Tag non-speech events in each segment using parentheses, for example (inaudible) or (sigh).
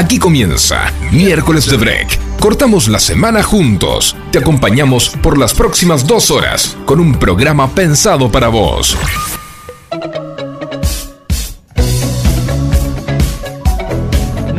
Aquí comienza Miércoles de Break. Cortamos la semana juntos. Te acompañamos por las próximas dos horas con un programa pensado para vos.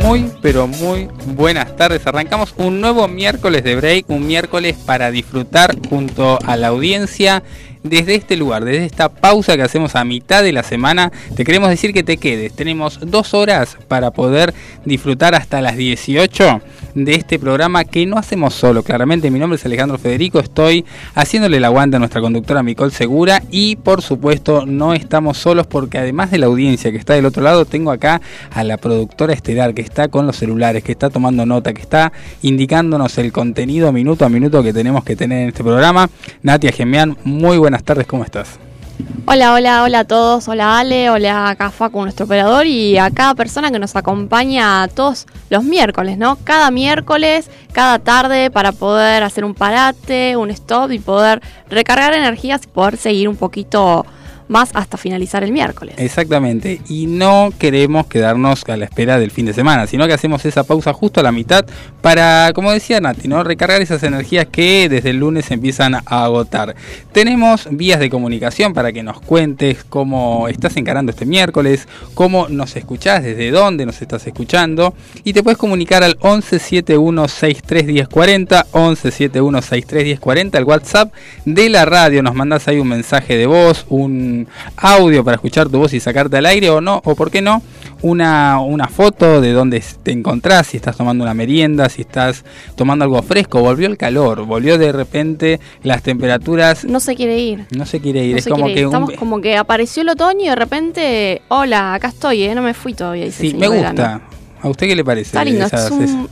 Muy, pero muy buenas tardes. Arrancamos un nuevo miércoles de break, un miércoles para disfrutar junto a la audiencia desde este lugar, desde esta pausa que hacemos a mitad de la semana, te queremos decir que te quedes. Tenemos dos horas para poder disfrutar hasta las 18 de este programa que no hacemos solo. Claramente, mi nombre es Alejandro Federico, estoy haciéndole el aguante a nuestra conductora Micol Segura y por supuesto no estamos solos porque además de la audiencia que está del otro lado, tengo acá a la productora estelar que está con los celulares, que está tomando nota, que está indicándonos el contenido minuto a minuto que tenemos que tener en este programa. Natia Gemian, muy buenas tardes, ¿cómo estás? Hola, hola, hola a todos. Hola Ale, hola acá Facu, nuestro operador, y a cada persona que nos acompaña todos los miércoles, ¿no? Cada miércoles, cada tarde, para poder hacer un parate, un stop y poder recargar energías y poder seguir un poquito más hasta finalizar el miércoles. Exactamente, y no queremos quedarnos a la espera del fin de semana, sino que hacemos esa pausa justo a la mitad para, como decía Nati, ¿no? recargar esas energías que desde el lunes empiezan a agotar. Tenemos vías de comunicación para que nos cuentes cómo estás encarando este miércoles, cómo nos escuchás, desde dónde nos estás escuchando, y te puedes comunicar al 1171631040, 1171631040, el WhatsApp de la radio, nos mandas ahí un mensaje de voz, un audio para escuchar tu voz y sacarte al aire o no, o por qué no, una, una foto de dónde te encontrás, si estás tomando una merienda, si estás tomando algo fresco, volvió el calor, volvió de repente las temperaturas. No se quiere ir. No se quiere ir, es como que... Estamos como que apareció el otoño y de repente, hola, acá estoy, ¿eh? no me fui todavía. sí, me gusta. ¿A usted qué le parece? Está lindo,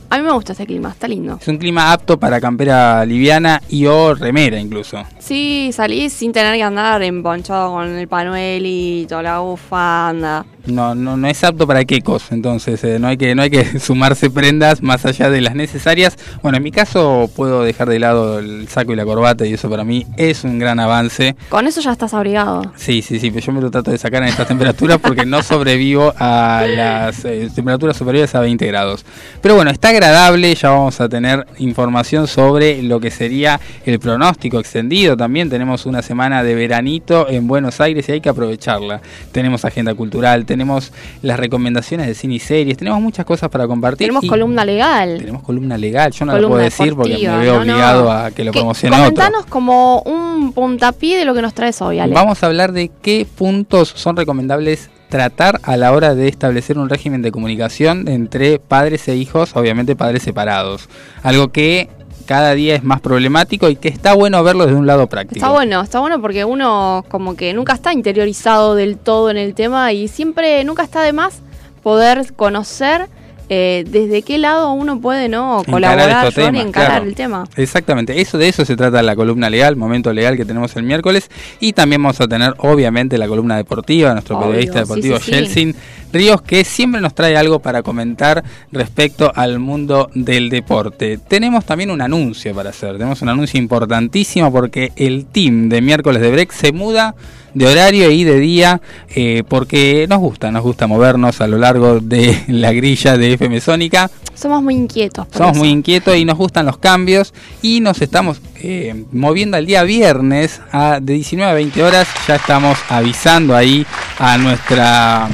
a mí me gusta este clima, está lindo. Es un clima apto para campera liviana y o remera incluso. Sí, salís sin tener que andar emponchado con el panuel y toda la bufanda no, no, no es apto para quecos, entonces eh, no, hay que, no hay que (laughs) sumarse prendas más allá de las necesarias. Bueno, en mi caso puedo dejar de lado el saco y la corbata y eso para mí es un gran avance. Con eso ya estás abrigado. Sí, sí, sí, pero yo me lo trato de sacar en estas (laughs) temperaturas porque no sobrevivo a las eh, temperaturas superiores a 20 grados. Pero bueno, está agradable, ya vamos a tener información sobre lo que sería el pronóstico extendido. También tenemos una semana de veranito en Buenos Aires y hay que aprovecharla. Tenemos agenda cultural, tenemos las recomendaciones de cine y series, tenemos muchas cosas para compartir. Tenemos columna legal. Tenemos columna legal, yo no lo puedo decir porque me veo obligado a que lo promocione Comentanos como un puntapié de lo que nos traes hoy, Ale. Vamos a hablar de qué puntos son recomendables tratar a la hora de establecer un régimen de comunicación entre padres e hijos, obviamente padres separados. Algo que cada día es más problemático y que está bueno verlo desde un lado práctico. Está bueno, está bueno porque uno como que nunca está interiorizado del todo en el tema y siempre, nunca está de más poder conocer eh, desde qué lado uno puede no colaborar y encarar el tema. Exactamente, eso de eso se trata la columna legal, momento legal que tenemos el miércoles y también vamos a tener obviamente la columna deportiva, nuestro periodista deportivo sí, Ríos que siempre nos trae algo para comentar respecto al mundo del deporte. Tenemos también un anuncio para hacer, tenemos un anuncio importantísimo porque el team de miércoles de break se muda de horario y de día, eh, porque nos gusta, nos gusta movernos a lo largo de (laughs) la grilla de FM Sónica. Somos muy inquietos. Somos muy inquietos y nos gustan los cambios y nos estamos eh, moviendo al día viernes a, de 19 a 20 horas. Ya estamos avisando ahí a nuestra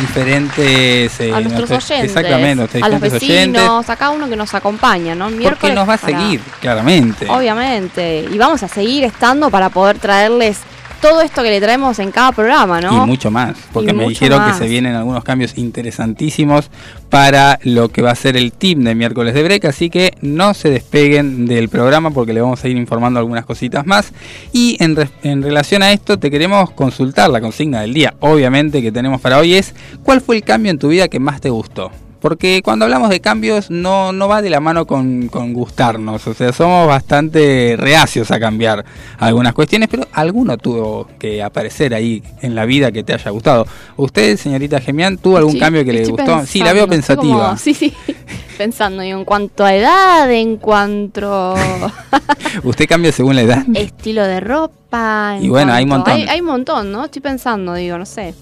diferentes eh, a nuestros oyentes, exactamente a los vecinos, a cada uno que nos acompaña, ¿no? Miércoles Porque nos va a seguir, claramente. Obviamente, y vamos a seguir estando para poder traerles todo esto que le traemos en cada programa, ¿no? Y mucho más, porque me dijeron que se vienen algunos cambios interesantísimos para lo que va a ser el team de miércoles de break, así que no se despeguen del programa porque le vamos a ir informando algunas cositas más. Y en, en relación a esto te queremos consultar la consigna del día, obviamente que tenemos para hoy es ¿cuál fue el cambio en tu vida que más te gustó? Porque cuando hablamos de cambios no, no va de la mano con, gustarnos, o sea, somos bastante reacios a cambiar algunas cuestiones, pero alguno tuvo que aparecer ahí en la vida que te haya gustado. ¿Usted, señorita Gemián, tuvo algún cambio que le gustó? sí, la veo pensativa. (laughs) sí, sí, pensando en cuanto a edad, en cuanto... (laughs) ¿Usted cambia según la edad? Estilo de ropa. Y bueno, hay un montón. Hay, hay un montón, ¿no? Estoy pensando, digo, no sé.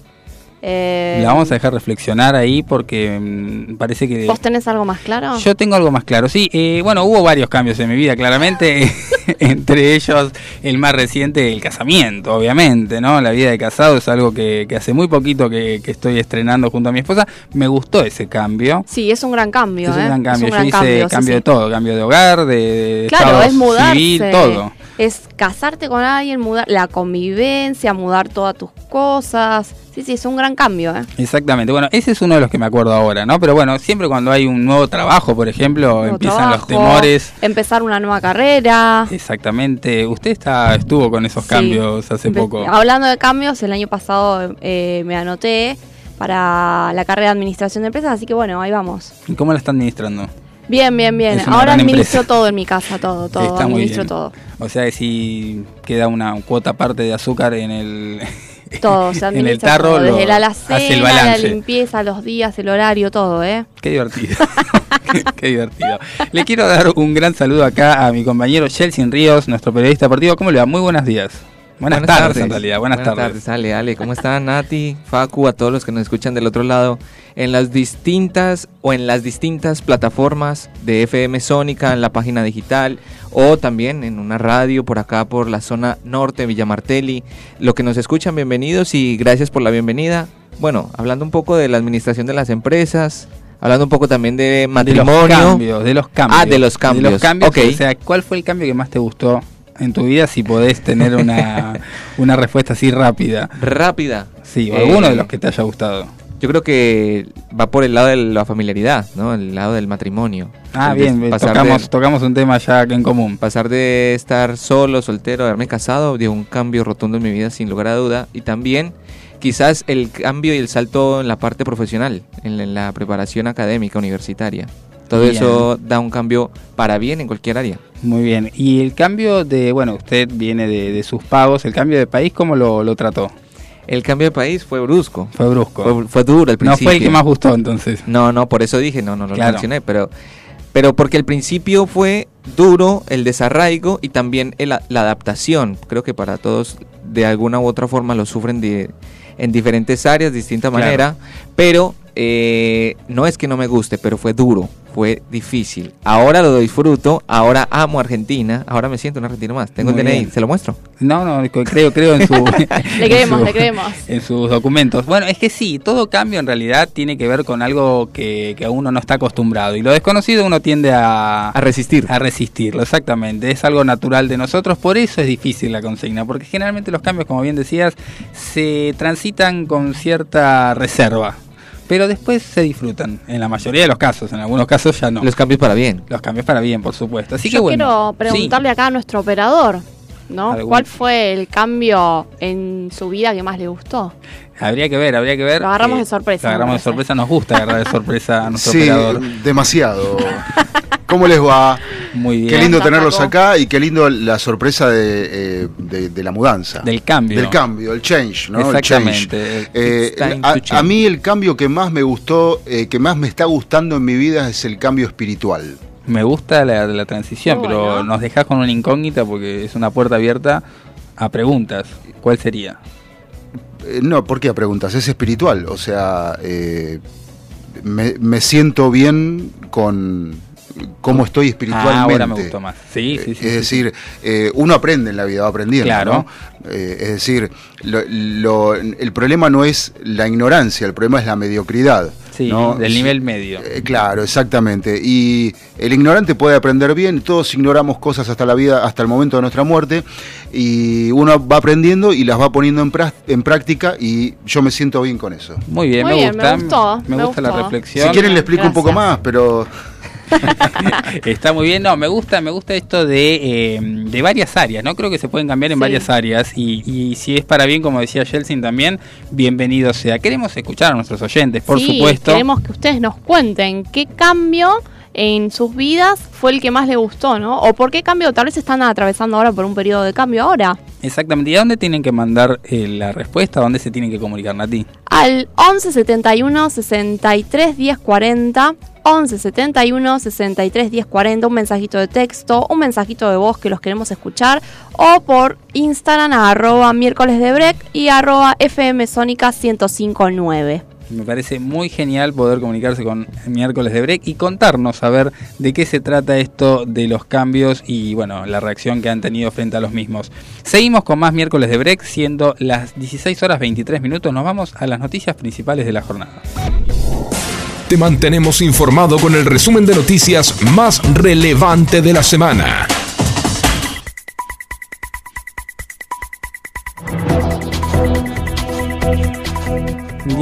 Eh, La vamos a dejar reflexionar ahí porque mm, parece que... ¿Vos tenés algo más claro? Yo tengo algo más claro, sí. eh, bueno, hubo varios cambios en mi vida, claramente. (laughs) (laughs) Entre ellos, el más reciente, el casamiento, obviamente, ¿no? La vida de casado es algo que, que hace muy poquito que, que estoy estrenando junto a mi esposa. Me gustó ese cambio. Sí, es un gran cambio. Es un ¿eh? gran cambio. un Yo gran hice cambio, cambio, sí, de todo, cambio de hogar, de, de Claro, es mudarse. civil, todo. Es casarte con alguien, mudar la convivencia, mudar todas tus cosas. Sí, sí, es un gran cambio, ¿eh? Exactamente. Bueno, ese es uno de los que me acuerdo ahora, ¿no? Pero bueno, siempre cuando hay un nuevo trabajo, por ejemplo, Nuevo empiezan los temores. Empezar una nueva carrera. Exactamente. Usted está estuvo con esos Sí. cambios hace poco. Hablando de cambios, el año pasado eh, me anoté para la carrera de administración de empresas, así que bueno, ahí vamos. ¿Y ¿Cómo la está administrando? Bien, bien, bien. Ahora administro empresa. todo en mi casa, todo, todo. Está muy administro bien. todo. O sea, que si queda una cuota aparte de azúcar en el Todo, (laughs) se en el tarro, todo, desde la hace el alacena, la limpieza, los días, el horario, todo, ¿eh? Qué divertido. (laughs) qué, divertido. Le quiero dar un gran saludo acá a mi compañero Chelsea Ríos, nuestro periodista deportivo. ¿Cómo le va? Muy buenos días. Buenas, tardes, en realidad. Buenas, tardes. Ale, Ale, ¿cómo están Nati, Facu, a todos los que nos escuchan del otro lado? En las distintas o en las distintas plataformas de FM Sónica, en la página digital o también en una radio por acá por la zona norte, Villa Martelli. Lo que nos escuchan, bienvenidos y gracias por la bienvenida. Bueno, hablando un poco de la administración de las empresas, hablando un poco también de De los matrimonio. cambios, de los cambios. Ah, de los De cambios. los cambios. Ok. O sea, ¿cuál fue el cambio que más te gustó en tu vida? Si podés tener una, (laughs) una respuesta así rápida. Rápida. Sí, o Eh, alguno de los que te haya gustado. Yo creo que va por el lado de la familiaridad, ¿no? El lado del matrimonio. Ah, bien, pasar tocamos, de, tocamos un tema ya en común. pasar de estar solo, soltero, a haberme casado, dio un cambio rotundo en mi vida sin lugar a duda. Y también quizás el cambio y el salto en la parte profesional, en la preparación académica universitaria. Todo Bien. eso da un cambio para bien en cualquier área. Muy bien. Y el cambio de, bueno, usted viene de, de sus pagos, el cambio de país, ¿cómo lo, lo trató? El cambio de país fue brusco. Fue brusco. Fue, fue duro al no principio. fue el que más gustó entonces. No, no, por eso dije, no, no lo Claro. mencioné, pero, pero porque al principio fue duro el desarraigo y también el- la adaptación. Creo que para todos de alguna u otra forma lo sufren de, en diferentes áreas, de distinta Claro. manera, pero eh, no es que no me guste, pero fue duro, fue difícil. Ahora lo disfruto, ahora amo Argentina, ahora me siento un argentino más. Tengo Muy el DNI, bien. ¿se lo muestro? No, no, creo, creo en su... (laughs) (laughs) Le creemos, en le su- creemos. En sus documentos. Bueno, es que sí, todo cambio en realidad tiene que ver con algo que, que uno no está acostumbrado. Y lo desconocido uno tiende a, A resistir. a resistirlo, exactamente. Es algo natural de nosotros, por eso es difícil la consigna, porque generalmente los cambios, como bien decías, se transitan con cierta reserva, pero después se disfrutan, en la mayoría de los casos, en algunos casos ya no. Los cambios para bien. Los cambios para bien, por supuesto. Así Yo que bueno. quiero preguntarle acá a nuestro operador, ¿no? Algún- ¿Cuál fue el cambio en su vida que más le gustó? Habría que ver, habría que ver. Lo agarramos eh, de sorpresa, Lo agarramos de sorpresa, nos gusta agarrar de sorpresa a nuestro Sí, operador. demasiado. (laughs) ¿Cómo les va? Muy bien. Qué lindo tenerlos acá y qué lindo la sorpresa de, eh, de- de la mudanza. Del cambio. Del cambio, el change, ¿no? El Exactamente. change. Eh, a, change. a mí el cambio que más me gustó, eh, que más me está gustando en mi vida es el cambio espiritual. Me gusta la, la transición, Muy pero bueno. nos dejas con una incógnita porque es una puerta abierta a preguntas. ¿Cuál sería? Eh, no, ¿por qué a preguntas? Es espiritual, o sea, eh, me, me siento bien con cómo estoy espiritualmente. Ah, ahora me gustó más. Sí, sí, sí. es sí, decir, eh, uno aprende en la vida, va aprendiendo. Claro. ¿no? Eh, es decir, lo- lo- el problema no es la ignorancia, el problema es la mediocridad. Sí, ¿no? del nivel medio. eh, claro, exactamente. Y el ignorante puede aprender bien, todos ignoramos cosas hasta la vida, hasta el momento de nuestra muerte, y uno va aprendiendo y las va poniendo en, en práctica y yo me siento bien con eso. Muy bien, Muy me bien, gusta. me gustó, me gusta la reflexión. Si quieren le explico un poco más, pero (laughs) Está muy bien, no, me gusta, me gusta esto de, eh, de varias áreas, ¿no? Creo que se pueden cambiar en Sí. varias áreas y, y si es para bien, como decía Yeltsin también, bienvenido sea. Queremos escuchar a nuestros oyentes, por sí, supuesto. queremos que ustedes nos cuenten qué cambio en sus vidas fue el que más les gustó, ¿no? O por qué cambio tal vez están atravesando ahora por un periodo de cambio ahora. Exactamente, ¿y a dónde tienen que mandar eh, la respuesta? ¿A dónde se tienen que comunicar, Nati? Al 11 71 63 10 40 11 71 63 10 40, un mensajito de texto, un mensajito de voz que los queremos escuchar, o por Instagram a arroba miércoles de break y arroba FM Sónica 1059. Me parece muy genial poder comunicarse con miércoles de break y contarnos a ver de qué se trata esto de los cambios y bueno, la reacción que han tenido frente a los mismos. Seguimos con más miércoles de break, siendo las 16 horas 23 minutos. Nos vamos a las noticias principales de la jornada. Te mantenemos informado con el resumen de noticias más relevante de la semana.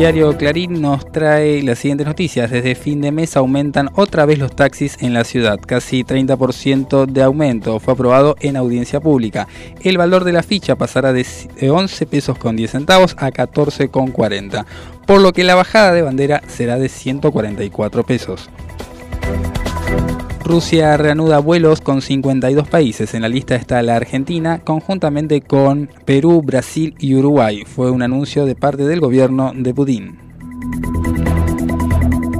Diario Clarín nos trae las siguientes noticias. Desde fin de mes aumentan otra vez los taxis en la ciudad. Casi 30% de aumento. Fue aprobado en audiencia pública. El valor de la ficha pasará de 11 pesos con 10 centavos a 14 con 40. Por lo que la bajada de bandera será de 144 pesos. Rusia reanuda vuelos con 52 países. En la lista está la Argentina, conjuntamente con Perú, Brasil y Uruguay. Fue un anuncio de parte del gobierno de Putin.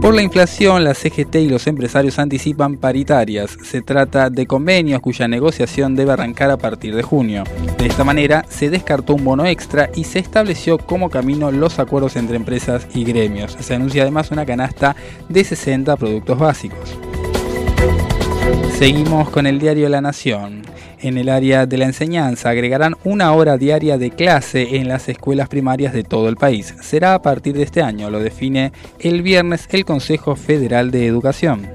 Por la inflación, la CGT y los empresarios anticipan paritarias. Se trata de convenios cuya negociación debe arrancar a partir de junio. De esta manera, se descartó un bono extra y se estableció como camino los acuerdos entre empresas y gremios. Se anuncia además una canasta de 60 productos básicos. Seguimos con el diario La Nación. En el área de la enseñanza agregarán una hora diaria de clase en las escuelas primarias de todo el país. Será a partir de este año, lo define el viernes el Consejo Federal de Educación.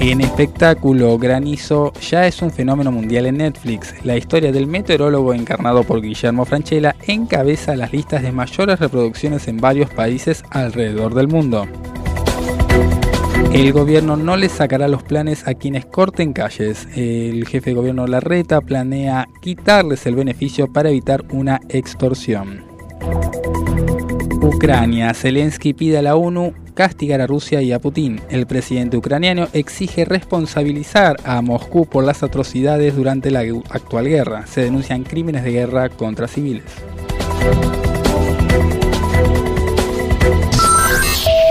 En espectáculo, Granizo ya es un fenómeno mundial en Netflix. La historia del meteorólogo encarnado por Guillermo Franchella encabeza las listas de mayores reproducciones en varios países alrededor del mundo. El gobierno no le sacará los planes a quienes corten calles. El jefe de gobierno Larreta planea quitarles el beneficio para evitar una extorsión. Ucrania. Zelensky pide a la ONU castigar a Rusia y a Putin. El presidente ucraniano exige responsabilizar a Moscú por las atrocidades durante la actual guerra. Se denuncian crímenes de guerra contra civiles.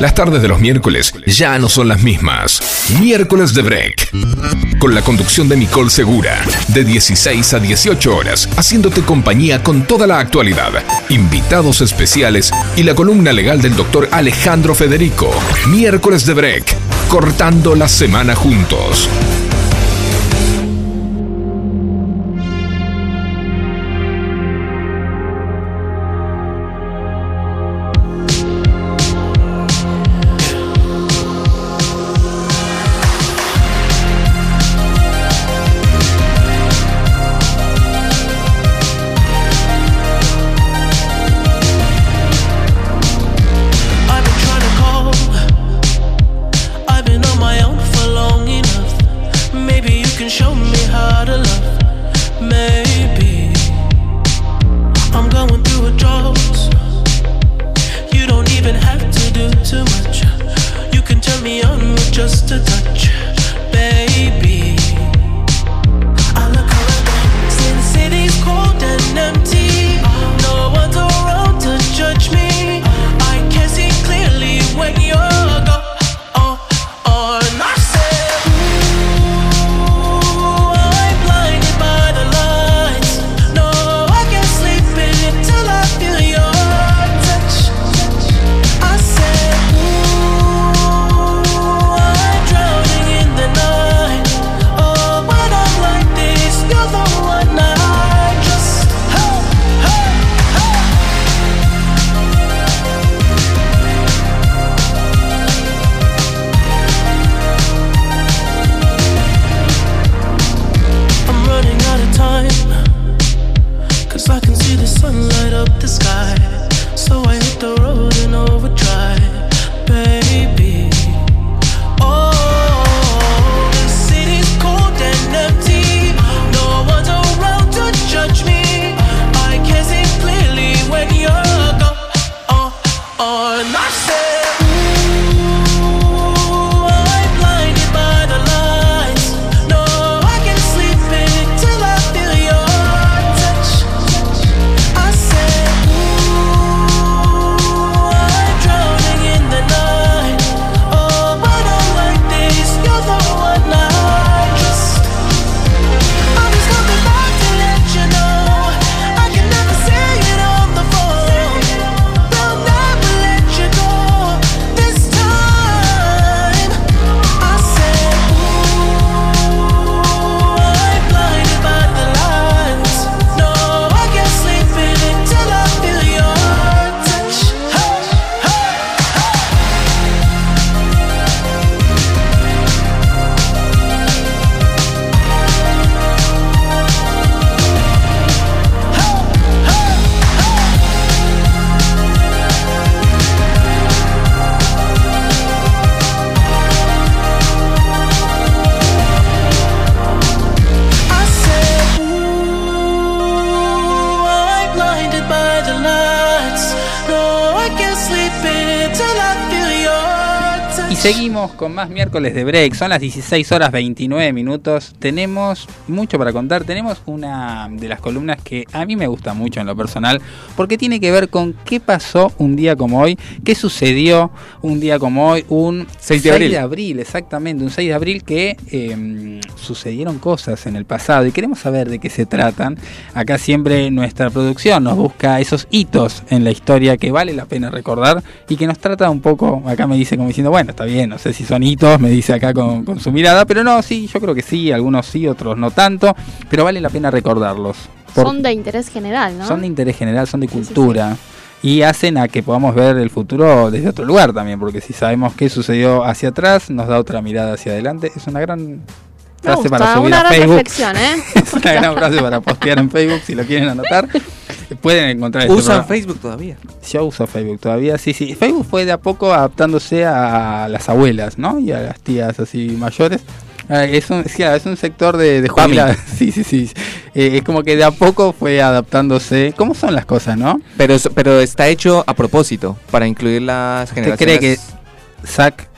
Las tardes de los miércoles ya no son las mismas. Miércoles de Break. Con la conducción de Nicole Segura. De 16 a 18 horas, haciéndote compañía con toda la actualidad. Invitados especiales y la columna legal del doctor Alejandro Federico. Miércoles de Break. Cortando la semana juntos. Miércoles de break. Son las 16 horas 29 minutos. Tenemos mucho para contar. Tenemos una de las columnas que a mí me gusta mucho en lo personal porque tiene que ver con qué pasó un día como hoy, qué sucedió un día como hoy, un 6 de abril. exactamente, un 6 de abril que eh, sucedieron cosas en el pasado y queremos saber de qué se tratan. Acá siempre nuestra producción nos busca esos hitos en la historia que vale la pena recordar y que nos trata un poco, acá me dice como diciendo, bueno, está bien, no sé si son hitos, me dice acá con, con su mirada, pero no, sí, yo creo que sí, algunos sí, otros no tanto, pero vale la pena recordarlos. Por- Son de interés general, ¿no? son de interés general, son de Sí, sí, cultura. Y hacen a que podamos ver el futuro desde otro lugar también, porque si sabemos qué sucedió hacia atrás, nos da otra mirada hacia adelante. Es una gran frase gusta, para subir una a gran Facebook. reflexión, ¿eh? (laughs) es una gran frase para postear en Facebook, si lo quieren anotar. Pueden encontrar este Usan programa. Facebook todavía. Yo uso Facebook todavía, sí, sí. Facebook fue de a poco adaptándose a las abuelas, ¿no? Y a las tías así mayores. Ah, Es un, sí, es un sector de, de. (laughs) Sí, sí, sí. Eh, es como que de a poco fue adaptándose. ¿Cómo son las cosas, no? Pero, pero está hecho a propósito para incluir las ¿Usted generaciones. cree que Zack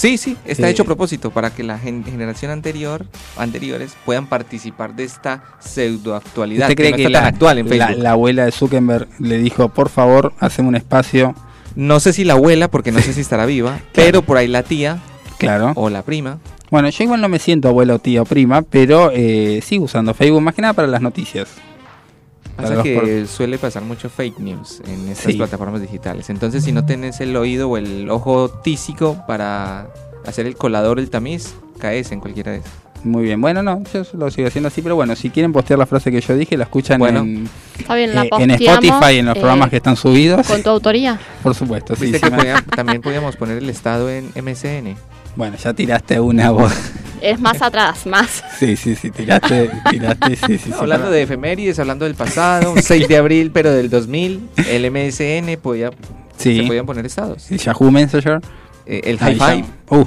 Sí, sí, está Eh, hecho a propósito para que la gen- generación anterior, anteriores puedan participar de esta pseudo actualidad. ¿Usted cree no que, está la, tan actual en la- Facebook? la abuela de Zuckerberg le dijo, por favor, haceme un espacio? No sé si la abuela, porque no sé (laughs) si estará viva, pero por ahí la tía Claro. o la prima. Bueno, yo igual no me siento abuela o tía o prima, pero eh, sigo usando Facebook más que nada para las noticias. Pasa que por- suele pasar mucho fake news en estas Sí. plataformas digitales. Entonces, si no tenés el oído o el ojo tísico para hacer el colador, el tamiz, caes en cualquiera de esas. Muy bien, bueno, no, yo lo sigo haciendo así, pero bueno, si quieren postear la frase que yo dije, la escuchan Bueno. en, bien, la eh, en Spotify, en los eh, programas que están subidos. Con tu autoría. (laughs) Por supuesto, sí. Sí que me- podía- también podíamos poner el estado en MSN. Bueno, ya tiraste una voz. Es más atrás, más. Sí, sí, sí, tiraste, tiraste, sí, sí. sí, hablando para- de efemérides, hablando del pasado, (laughs) un 6 de abril, pero del 2000, el MSN podía, Sí. se podían poner estados. el Yahoo Messenger. Eh, el Ahí high five. Uh.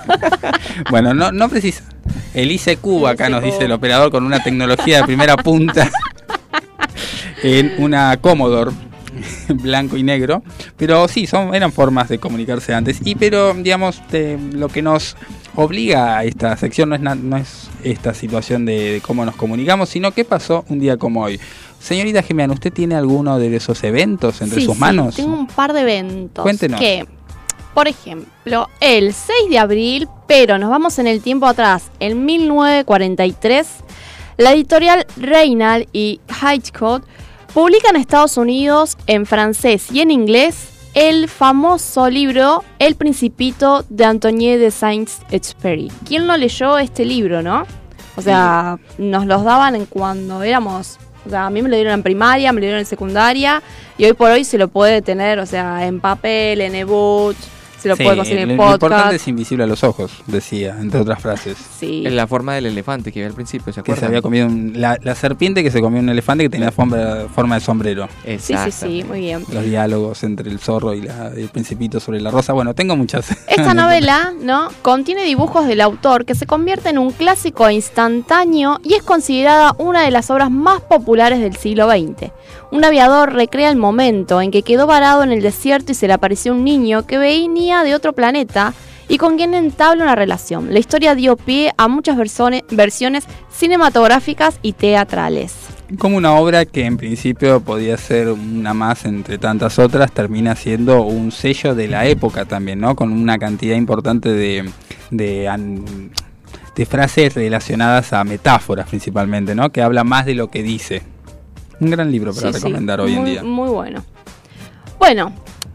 (laughs) bueno, no, no precisa. El ICQ acá nos dice el operador con una tecnología de primera punta (laughs) en una Commodore (laughs) blanco y negro. Pero sí, son, eran formas de comunicarse antes. Y pero, digamos, lo que nos obliga a esta sección no es, no es esta situación de, de cómo nos comunicamos, sino qué pasó un día como hoy. Señorita Gemian, ¿usted tiene alguno de esos eventos entre Sí, sus sí, manos? tengo un par de eventos. Cuéntenos. Que, por ejemplo, el 6 de abril, pero nos vamos en el tiempo atrás, en 1943, la editorial Reynal y Hitchcock publican en Estados Unidos en francés y en inglés el famoso libro El Principito de Antoine de Saint-Exupéry. ¿Quién no leyó este libro, no? O sea, nos los daban cuando éramos. O sea, a mí me lo dieron en primaria, me lo dieron en secundaria. Y hoy por hoy se lo puede tener, o sea, en papel, en ebook, se lo Sí, puede conseguir en lo importante es invisible a los ojos, decía, entre otras frases. Sí. En la forma del elefante que vi al principio, ¿se Que se había comido un- la, la serpiente que se comió un elefante que tenía forma, forma de sombrero. Sí, sí, sí, muy bien. Los diálogos entre el zorro y la- el principito sobre la rosa. Bueno, tengo muchas. Esta (laughs) novela, ¿no? Contiene dibujos del autor que se convierte en un clásico instantáneo y es considerada una de las obras más populares del siglo XX. Un aviador recrea el momento en que quedó varado en el desierto y se le apareció un niño que venía de otro planeta y con quien entabla una relación. La historia dio pie a muchas versiones, cinematográficas y teatrales. Como una obra que en principio podía ser una más entre tantas otras, termina siendo un sello de la época también, ¿no? Con una cantidad importante de, de, frases relacionadas a metáforas principalmente, ¿no? Que habla más de lo que dice. Un gran libro para Sí, sí, recomendar hoy en día. Muy bueno. Bueno,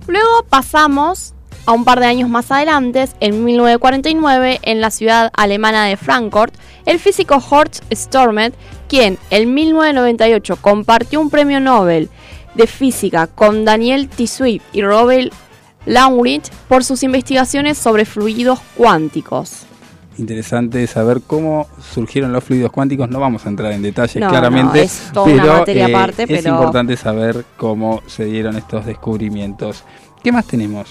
luego pasamos a un par de años más adelante, en 1949, en la ciudad alemana de Frankfurt, el físico Horst Stormet, quien en 1998 compartió un premio Nobel de física con Daniel T. Swift y Robert Langwith por sus investigaciones sobre fluidos cuánticos. interesante saber cómo surgieron los fluidos cuánticos. No vamos a entrar en detalles No, claramente, no, es toda una pero materia eh, aparte, es pero- importante saber cómo se dieron estos descubrimientos. ¿Qué más tenemos?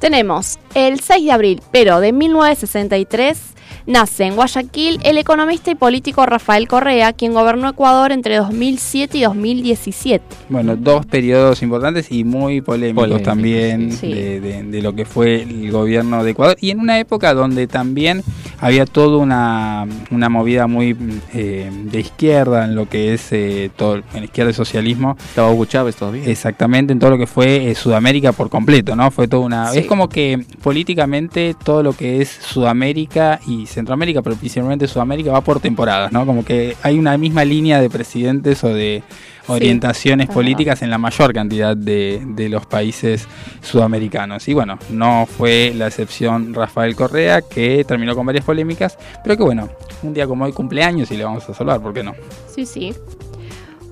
Tenemos el 6 de abril, pero de 1963, nace en Guayaquil el economista y político Rafael Correa, quien gobernó Ecuador entre 2007 y 2017. Bueno, dos periodos importantes y muy polémicos, Polémicos, también sí. De, de- de lo que fue el gobierno de Ecuador. Y en una época donde también había toda una, una movida muy eh, de izquierda en lo que es eh, todo, en izquierda y socialismo, Estaba Hugo Chávez todavía. exactamente en todo lo que fue eh, Sudamérica por completo, ¿no? Fue toda una... Sí. Es como que políticamente todo lo que es Sudamérica y Centroamérica, pero principalmente Sudamérica, va por temporadas, ¿no? Como que hay una misma línea de presidentes o de orientaciones es políticas en la mayor cantidad de, de los países sudamericanos. Y bueno, no fue la excepción Rafael Correa, que terminó con varias polémicas, pero que bueno, un día como hoy cumpleaños y le vamos a salvar, ¿por qué no? Sí, sí.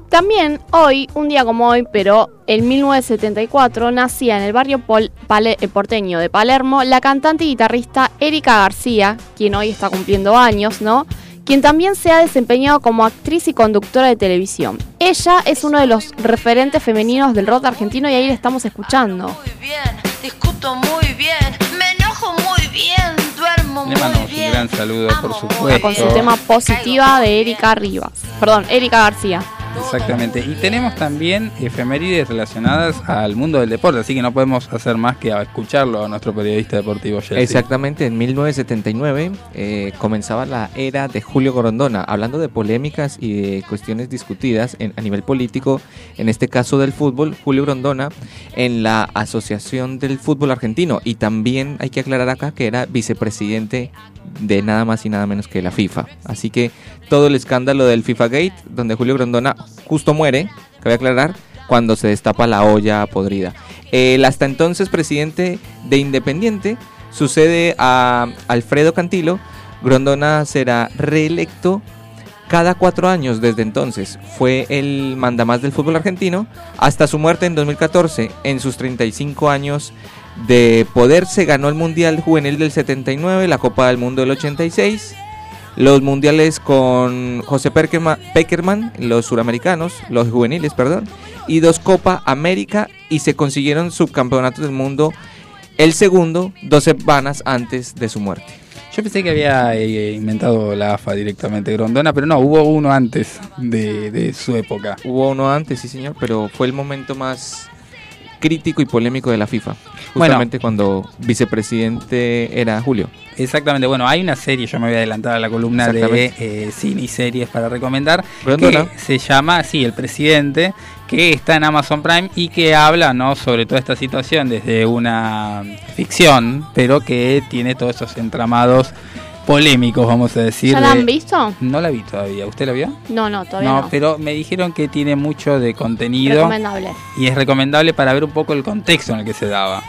También hoy, un día como hoy, pero en 1974, nacía en el barrio pol- pale- eh, porteño de Palermo la cantante y guitarrista Erika García, quien hoy está cumpliendo años, ¿no? Quien también se ha desempeñado como actriz y conductora de televisión. Ella es uno de los referentes femeninos del rock argentino y ahí la estamos escuchando. Muy bien, discuto muy bien, me enojo muy bien, duermo Le muy mandamos un bien. gran saludo, por supuesto. Con su tema Positiva de Erika Rivas. Perdón, Erika García. Exactamente. Y tenemos también efemérides relacionadas al mundo del deporte, así que no podemos hacer más que escucharlo a nuestro periodista deportivo Chelsea. Exactamente, en 1979 eh, comenzaba la era de Julio Grondona, hablando de polémicas y de cuestiones discutidas en- a nivel político, en este caso del fútbol, Julio Grondona en la Asociación del Fútbol Argentino y también hay que aclarar acá que era vicepresidente de nada más y nada menos que la FIFA. Así que todo el escándalo del FIFA Gate, donde Julio Grondona justo muere, cabe aclarar, cuando se destapa la olla podrida. El hasta entonces presidente de Independiente sucede a Alfredo Cantilo. Grondona será reelecto cada cuatro años desde entonces. Fue el mandamás del fútbol argentino hasta su muerte en 2014. En sus 35 años de poder se ganó el Mundial Juvenil del 79, la Copa del Mundo del 86, los mundiales con José Peckerman, los suramericanos, los juveniles, perdón, y dos Copa América y se consiguieron subcampeonatos del mundo, el segundo, 12 vanas antes de su muerte. Yo pensé que había eh, inventado la AFA directamente Grondona, pero no, hubo uno antes de, de su época. Hubo uno antes, sí señor, pero fue el momento más crítico y polémico de la FIFA. Bueno. Justamente cuando vicepresidente era Julio. Exactamente, bueno, hay una serie, yo me voy a adelantar a la columna de eh, cine y series para recomendar, que se llama, sí, El Presidente, que está en Amazon Prime y que habla, ¿no?, sobre toda esta situación desde una ficción, pero que tiene todos esos entramados polémicos, vamos a decir. ¿Ya la han visto? No la vi todavía, ¿usted la vio? No, no, todavía no, no. pero me dijeron que tiene mucho de contenido Recomendable. y es recomendable para ver un poco el contexto en el que se daba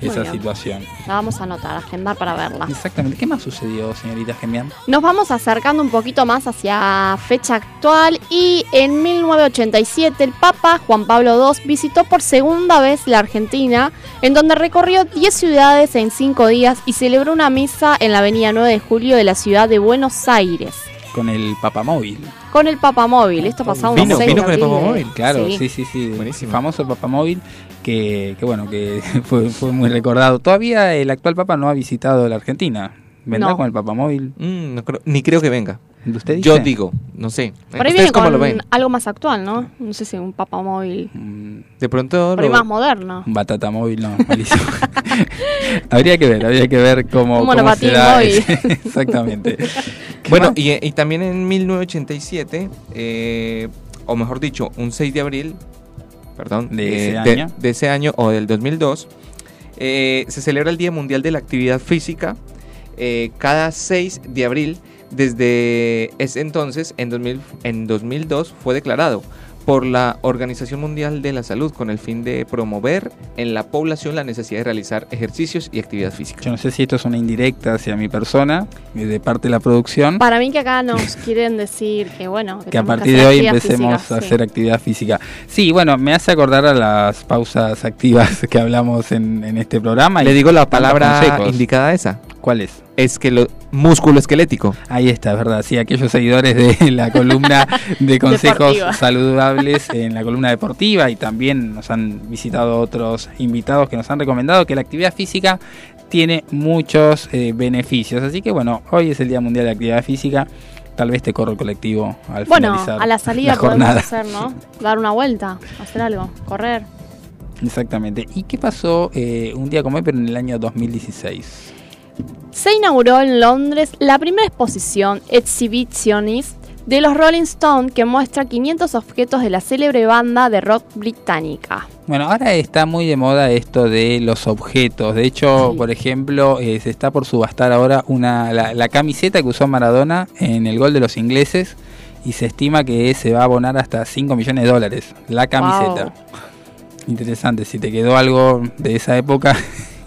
esa bien. situación. La vamos a anotar, a agendar para verla. Exactamente. ¿Qué más sucedió, señorita Gemian? Nos vamos acercando un poquito más hacia fecha actual y en 1987 el Papa Juan Pablo II visitó por segunda vez la Argentina, en donde recorrió 10 ciudades en 5 días y celebró una misa en la avenida 9 de julio de la ciudad de Buenos Aires. Con el papamóvil. Con el papamóvil, esto pasaba un Vino, 6 vino con el papamóvil, Claro, sí, sí, sí. Buenísimo. Famoso papamóvil que, que bueno, que (laughs) fue, fue muy recordado. Todavía el actual papa no ha visitado la Argentina. ¿Vendrá No. con el papamóvil? Mm, no creo- ni creo que venga. ¿Usted dice? Yo digo, no sé. Por ahí ¿Ustedes viene cómo con lo ven? algo más actual, ¿no? No sé si un papamóvil. Mm, De pronto Por ahí lo- más moderno. Un batata móvil, no, malísimo. (laughs) habría que ver, habría que ver cómo, Un cómo se monopatín da móvil. ese- (laughs) Exactamente. ¿Qué Bueno, y, y también en 1987, eh, o mejor dicho, un 6 de abril, perdón, ¿De ese año? de ese año o del 2002, eh, se celebra el Día Mundial de la Actividad Física eh, cada 6 de abril. Desde ese entonces, en, 2000 en 2002, fue declarado por la Organización Mundial de la Salud con el fin de promover en la población la necesidad de realizar ejercicios y actividad física. Yo no sé si esto es una indirecta hacia mi persona, eh, de parte de la producción. Para mí que acá nos quieren decir que bueno, que a tenemos partir hacer de hoy empecemos física, a sí. hacer actividad física. Sí, bueno, me hace acordar a las pausas activas (laughs) que hablamos en, en este programa. y Le digo la palabra indicada esa. ¿Cuál es? Esquelo músculo esquelético. Ahí está, es verdad. Sí, aquellos seguidores de la columna de (laughs) consejos Deportiva. saludables (laughs) en la columna deportiva y también nos han visitado otros invitados que nos han recomendado que la actividad física tiene muchos eh, beneficios. Así que bueno, hoy es el Día Mundial de Actividad Física. Tal vez te corro el colectivo al Bueno, finalizar a la salida podemos jornada. hacer, ¿no? Dar una vuelta, hacer algo, correr. Exactamente. ¿Y qué pasó eh, un día como hoy, pero en el año 2016? Se inauguró en Londres la primera exposición Exhibitionist de los Rolling Stones que muestra 500 objetos de la célebre banda de rock británica. Bueno, ahora está muy de moda esto de los objetos. De hecho, Sí. por ejemplo, eh, se está por subastar ahora una la, la camiseta que usó Maradona en el gol de los ingleses y se estima que se va a abonar hasta 5 millones de dólares. La camiseta. Wow. Interesante, si te quedó algo de esa época (laughs)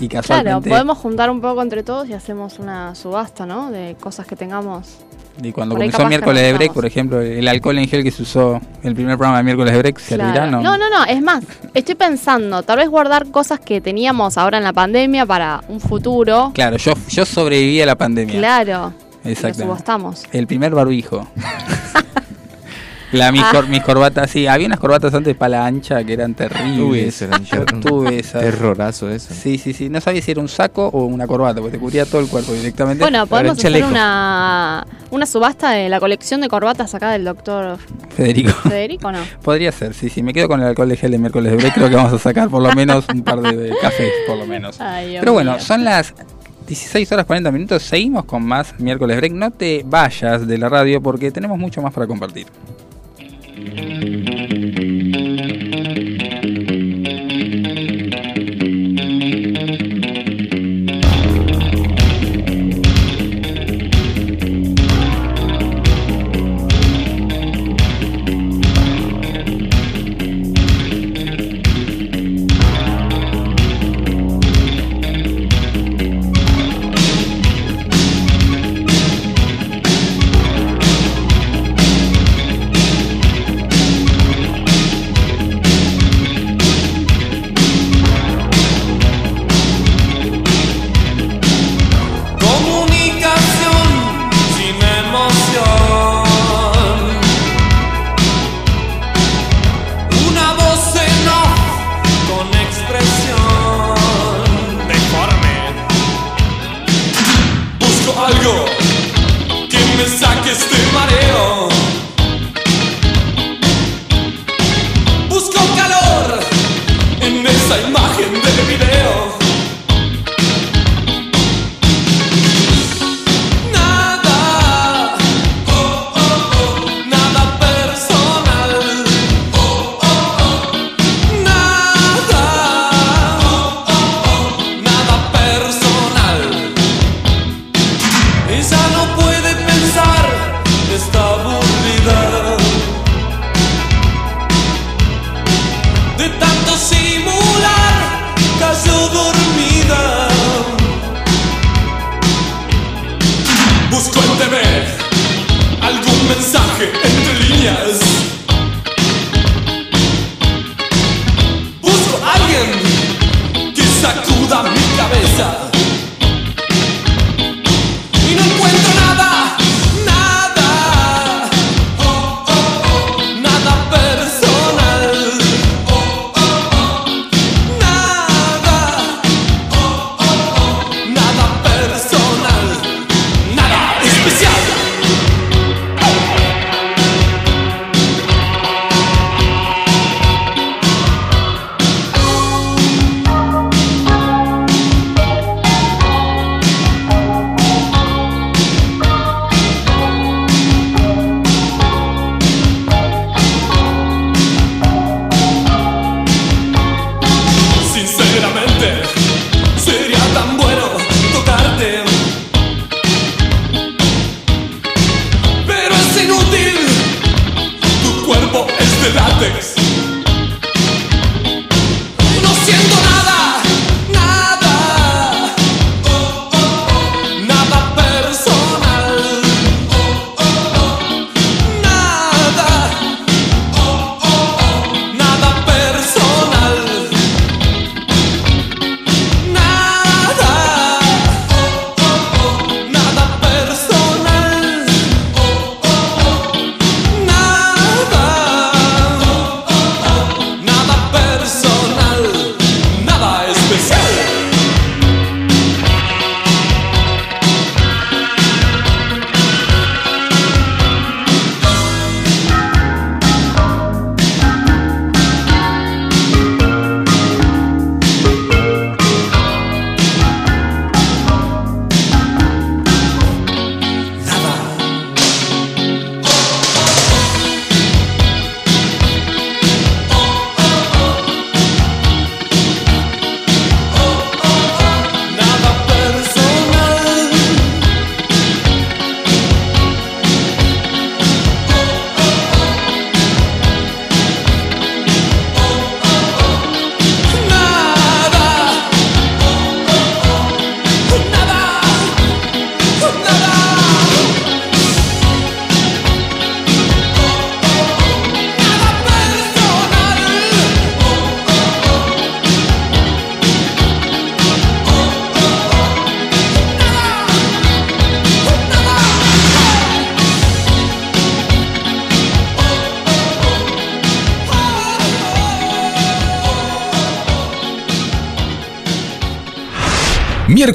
y, Claro, podemos juntar un poco entre todos y hacemos una subasta, ¿no? De cosas que tengamos. y cuando por comenzó miércoles de break, por ejemplo, el alcohol en gel que se usó el primer programa de miércoles de break, ¿servirá? Claro. No. no, no, no, es más, estoy pensando, tal vez guardar cosas que teníamos ahora en la pandemia para un futuro. Claro, yo, yo sobreviví a la pandemia. Claro. Exactamente. subastamos. El primer barbijo. (laughs) La, mis, Ah. cor- mis corbatas, sí, había unas corbatas antes pala ancha que eran terribles. Yo (laughs) tuve esas. Terrorazo eso. Sí, sí, sí. No sabía si era un saco o una corbata, porque te cubría todo el cuerpo directamente. Bueno, podemos hacer una, una subasta de la colección de corbatas acá del doctor Federico. Federico, ¿no? (laughs) Podría ser, sí, sí. Me quedo con el alcohol de gel de miércoles de break. Creo que vamos a sacar por lo menos un par de, de cafés, por lo menos. (laughs) Ay, Pero bueno, mío. son las 16 horas 40 minutos. Seguimos con más miércoles break. No te vayas de la radio porque tenemos mucho más para compartir. Música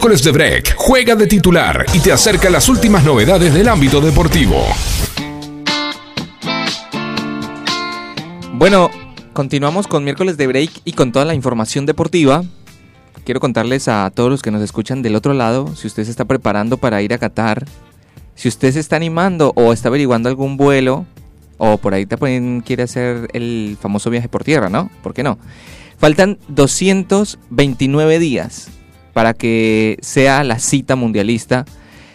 Miércoles de Break juega de titular y te acerca las últimas novedades del ámbito deportivo. Bueno, continuamos con miércoles de break y con toda la información deportiva. Quiero contarles a todos los que nos escuchan del otro lado, si usted se está preparando para ir a Qatar, si usted se está animando o está averiguando algún vuelo, o por ahí también quiere hacer el famoso viaje por tierra, ¿no? ¿Por qué no? Faltan 229 días para que sea la cita mundialista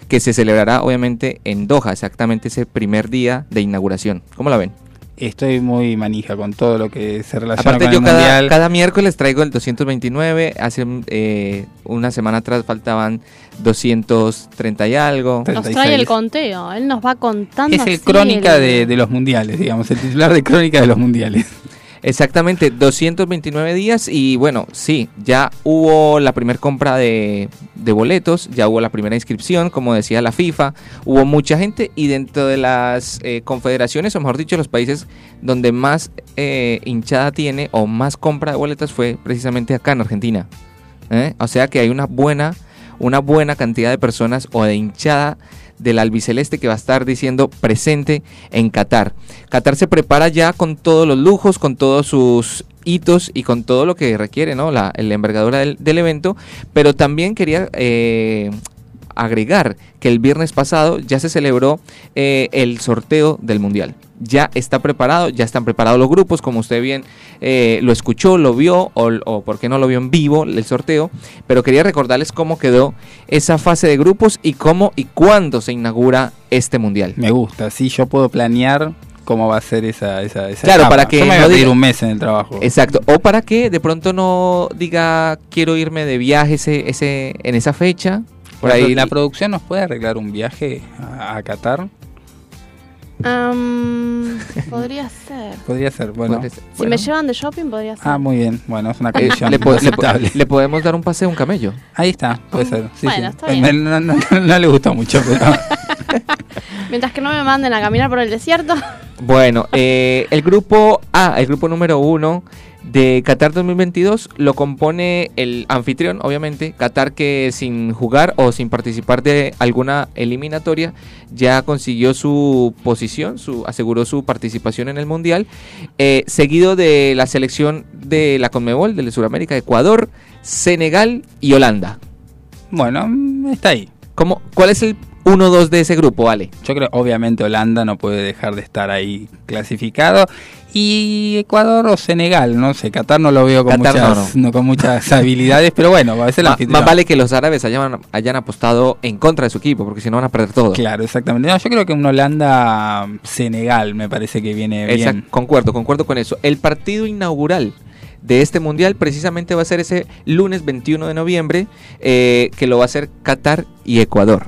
que se celebrará obviamente en Doha, exactamente ese primer día de inauguración. ¿Cómo la ven? Estoy muy manija con todo lo que se relaciona Aparte con yo el cada, mundial. cada miércoles traigo el 229, hace eh, una semana atrás faltaban 230 y algo. Nos trae 36. el conteo, él nos va contando. Es el así crónica el- de, de los mundiales, digamos, el titular de crónica de los mundiales. Exactamente, 229 días y bueno, sí, ya hubo la primera compra de, boletos, ya hubo la primera inscripción, como decía la FIFA, hubo mucha gente y dentro de las eh, confederaciones, o mejor dicho, los países donde más eh, hinchada tiene o más compra de boletas fue precisamente acá en Argentina. ¿eh? O sea que hay una buena, una buena cantidad de personas o de hinchada del albiceleste que va a estar diciendo presente en Qatar. Qatar se prepara ya con todos los lujos, con todos sus hitos y con todo lo que requiere, ¿no? La, envergadura del, del evento, pero también quería eh, agregar que el viernes pasado ya se celebró eh, el sorteo del Mundial. Ya está preparado, ya están preparados los grupos, como usted bien eh, lo escuchó, lo vio o, o por qué no lo vio en vivo el sorteo, pero quería recordarles cómo quedó esa fase de grupos y cómo y cuándo se inaugura este Mundial. Me gusta, así yo puedo planear cómo va a ser esa, esa, esa Claro, etapa. para que Yo me voy no a diga- un mes en el trabajo. Exacto. O para que de pronto no diga quiero irme de viaje ese, ese, en esa fecha. Por ahí ¿La producción nos puede arreglar un viaje a, a Qatar? Am, (laughs) podría ser. Podría ser, bueno. Podría ser. Si Bueno. me llevan de shopping, podría ser. Ah, muy bien. Bueno, es una Eh, condición le, po- le po- aceptable. le podemos dar un paseo a un camello. Ahí está, puede ser. Sí, Bueno, sí. está bien. Me- No, no- no le gustó mucho, pero (laughs) Mientras que no me manden a caminar por el desierto. Bueno, eh, el grupo A, el grupo número uno de Qatar 2022 lo compone el anfitrión, obviamente, Qatar que sin jugar o sin participar de alguna eliminatoria ya consiguió su posición, su, aseguró su participación en el Mundial, eh, seguido de la selección de la Conmebol, de Sudamérica, Ecuador, Senegal y Holanda. bueno, está ahí. ¿Cómo, ¿Cuál es el 1-2 de ese grupo, Ale? Yo creo, obviamente, Holanda no puede dejar de estar ahí clasificado. Y Ecuador o Senegal, no sé, Qatar no lo veo con, Qatar no, muchas, no, con muchas (laughs) habilidades, pero bueno, va a ser anfitrión. más vale que los árabes hayan, hayan apostado en contra de su equipo, porque si no van a perder todo. Claro, exactamente. No, yo creo que un Holanda-Senegal me parece que viene Exact- bien. concuerdo, concuerdo con eso. El partido inaugural de este mundial precisamente va a ser ese lunes 21 de noviembre, eh, que lo va a hacer Qatar y Ecuador.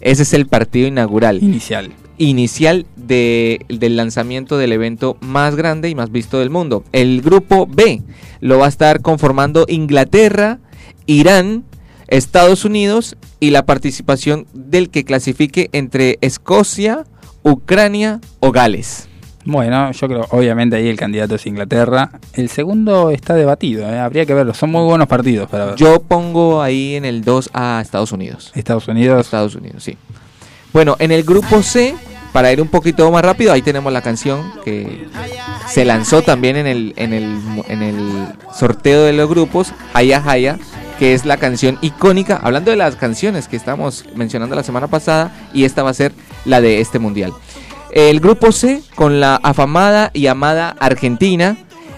Ese es el partido inaugural, Inicial. inicial de- del lanzamiento del evento más grande y más visto del mundo. El grupo B lo va a estar conformando Inglaterra, Irán, Estados Unidos y la participación del que clasifique entre Escocia, Ucrania o Gales. Bueno, yo creo, obviamente ahí el candidato es Inglaterra. El segundo está debatido, ¿eh? habría que verlo. Son muy buenos partidos para ver. Yo pongo ahí en el 2 a Estados Unidos. Estados Unidos. Estados Unidos, sí. Bueno, en el grupo C, para ir un poquito más rápido, ahí tenemos la canción que se lanzó también en el, en el, en el sorteo de los grupos, Haya Haya, que es la canción icónica, hablando de las canciones que estamos mencionando la semana pasada, y esta va a ser la de este mundial. El grupo C, con la afamada y amada Argentina,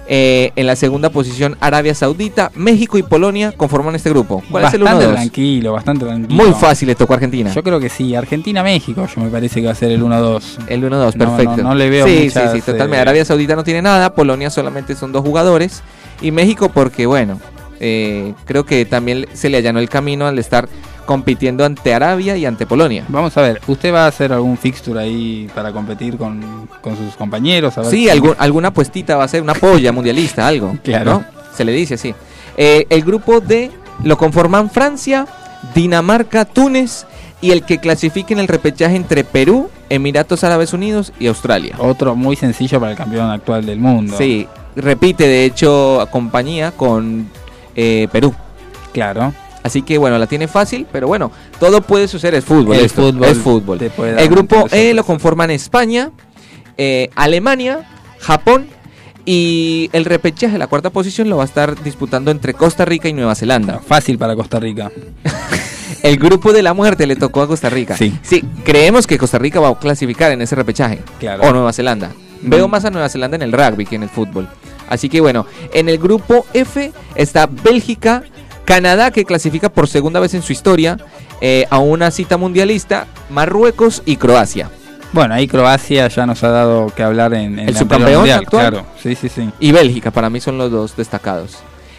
eh, en la segunda posición Arabia Saudita, México y Polonia conforman este grupo. ¿Cuál es el bastante 1-2? tranquilo, bastante tranquilo. Muy fácil le tocó a Argentina. Yo creo que sí. Argentina-México, yo me parece que va a ser el 1-2. El 1-2, No, perfecto. no, no le veo Sí, muchas, sí, sí, totalmente. eh, Arabia Saudita no tiene nada, Polonia solamente son dos jugadores. Y México porque, bueno, eh, creo que también se le allanó el camino al estar compitiendo ante Arabia y ante Polonia. Vamos a ver, ¿usted va a hacer algún fixture ahí para competir con, con sus compañeros? A ver Sí, si- algún- alguna puestita va a ser una polla mundialista, algo. (laughs) Claro. ¿no? Se le dice así. Eh, el grupo D lo conforman Francia, Dinamarca, Túnez y el que clasifique en el repechaje entre Perú, Emiratos Árabes Unidos y Australia. Otro muy sencillo para el campeón actual del mundo. Sí, repite de hecho compañía con eh, Perú. Claro. Así que bueno, la tiene fácil, pero bueno, todo puede suceder, es fútbol. El esto, fútbol es fútbol. El grupo E lo conforman España, eh, Alemania, Japón y el repechaje, la cuarta posición, lo va a estar disputando entre Costa Rica y Nueva Zelanda. Fácil para Costa Rica. (laughs) El grupo de la muerte le tocó a Costa Rica. Sí. creemos que Costa Rica va a clasificar en ese repechaje. Claro. O Nueva Zelanda. Veo Mm. más a Nueva Zelanda en el rugby que en el fútbol. Así que bueno, en el grupo F está Bélgica, Canadá, que clasifica por segunda vez en su historia eh, a una cita mundialista, Marruecos y Croacia. Bueno, ahí Croacia ya nos ha dado que hablar en, en ¿El subcampeón mundial, actual? Claro, sí, sí, sí. Y Bélgica, para mí son los dos destacados.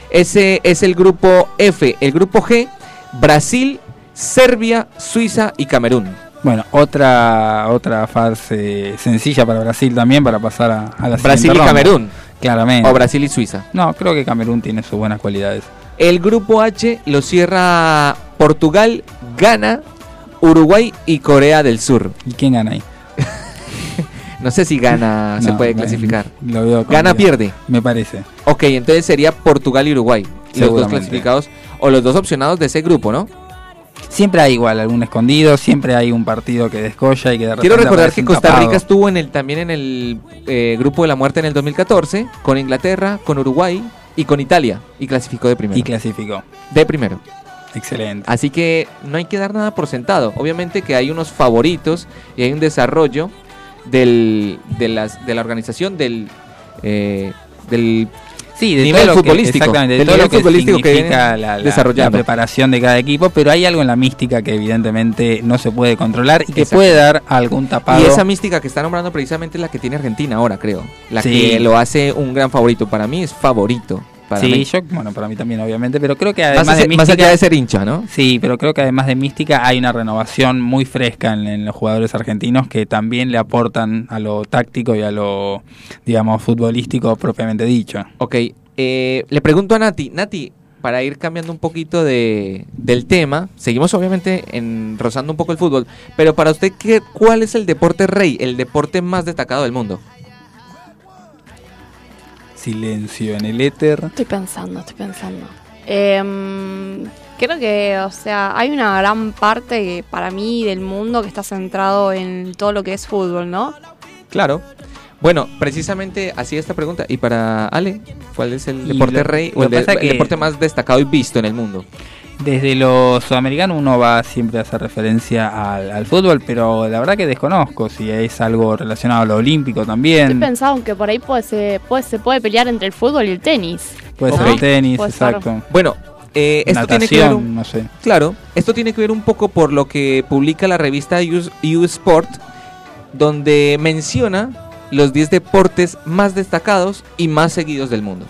Ese es el grupo F. El grupo G, Brasil, Serbia, Suiza y Camerún. Bueno, otra otra fase sencilla para Brasil también para pasar a, a la Brasil y ronda. Camerún. Claramente. O Brasil y Suiza. No, creo que Camerún tiene sus buenas cualidades. El grupo H lo cierra Portugal, Ghana, Uruguay y Corea del Sur. ¿Y quién gana ahí? (laughs) No sé si Ghana se puede no, clasificar. Lo veo pierde. Me parece. Ok, entonces sería Portugal y Uruguay. Los dos clasificados o los dos opcionados de ese grupo, ¿no? Siempre hay igual algún escondido, siempre hay un partido que descolla y que de Quiero recordar que Costa tapado. Rica estuvo en el, también en el eh, grupo de la muerte en el 2014 con Inglaterra, con Uruguay y con Italia y clasificó de primero. y clasificó. de primero. Excelente. Así que no hay que dar nada por sentado. Obviamente que hay unos favoritos y hay un desarrollo del, de, las, de la organización del, eh, del Sí, de nivel todo lo que- futbolístico, exactamente, de todo lo nivel que futbolístico que significa vienen la, la- preparación de cada equipo, pero hay algo en la mística que evidentemente no se puede controlar y que puede dar algún tapado. Y esa mística que está nombrando precisamente es la que tiene Argentina ahora, creo. La Sí. que lo hace un gran favorito. Para mí es favorito. Para sí, mí. yo, bueno, para mí también obviamente, pero creo que Más, además de más mística, allá de ser hincha, ¿no? sí, pero creo que además de mística hay una renovación muy fresca en, en los jugadores argentinos que también le aportan a lo táctico y a lo, digamos, futbolístico propiamente dicho. Ok, eh, le pregunto a Nati. Nati, para ir cambiando un poquito de, del tema, seguimos obviamente en, rozando un poco el fútbol, pero para usted, ¿qué, ¿cuál es el deporte rey, el deporte más destacado del mundo? Silencio en el éter. Estoy pensando, estoy pensando. Em, creo que, o sea, hay una gran parte que, para mí del mundo que está centrado en todo lo que es fútbol, ¿no? Claro. Bueno, precisamente así esta pregunta. Y para Ale, ¿cuál es el Y deporte lo- rey o el, de- deporte más destacado y visto en el mundo? Desde lo sudamericano uno va siempre a hacer referencia al, al fútbol, pero la verdad que desconozco si es algo relacionado a lo olímpico Estoy también. pensando que por ahí puede, se, puede, se puede pelear entre el fútbol y el tenis. Puede ser el tenis, Puede ser. exacto. Bueno, eh, esto tiene que ver Natación, un- no sé. Claro, esto tiene que ver un poco por lo que publica la revista U Sport, donde menciona los 10 deportes más destacados y más seguidos del mundo.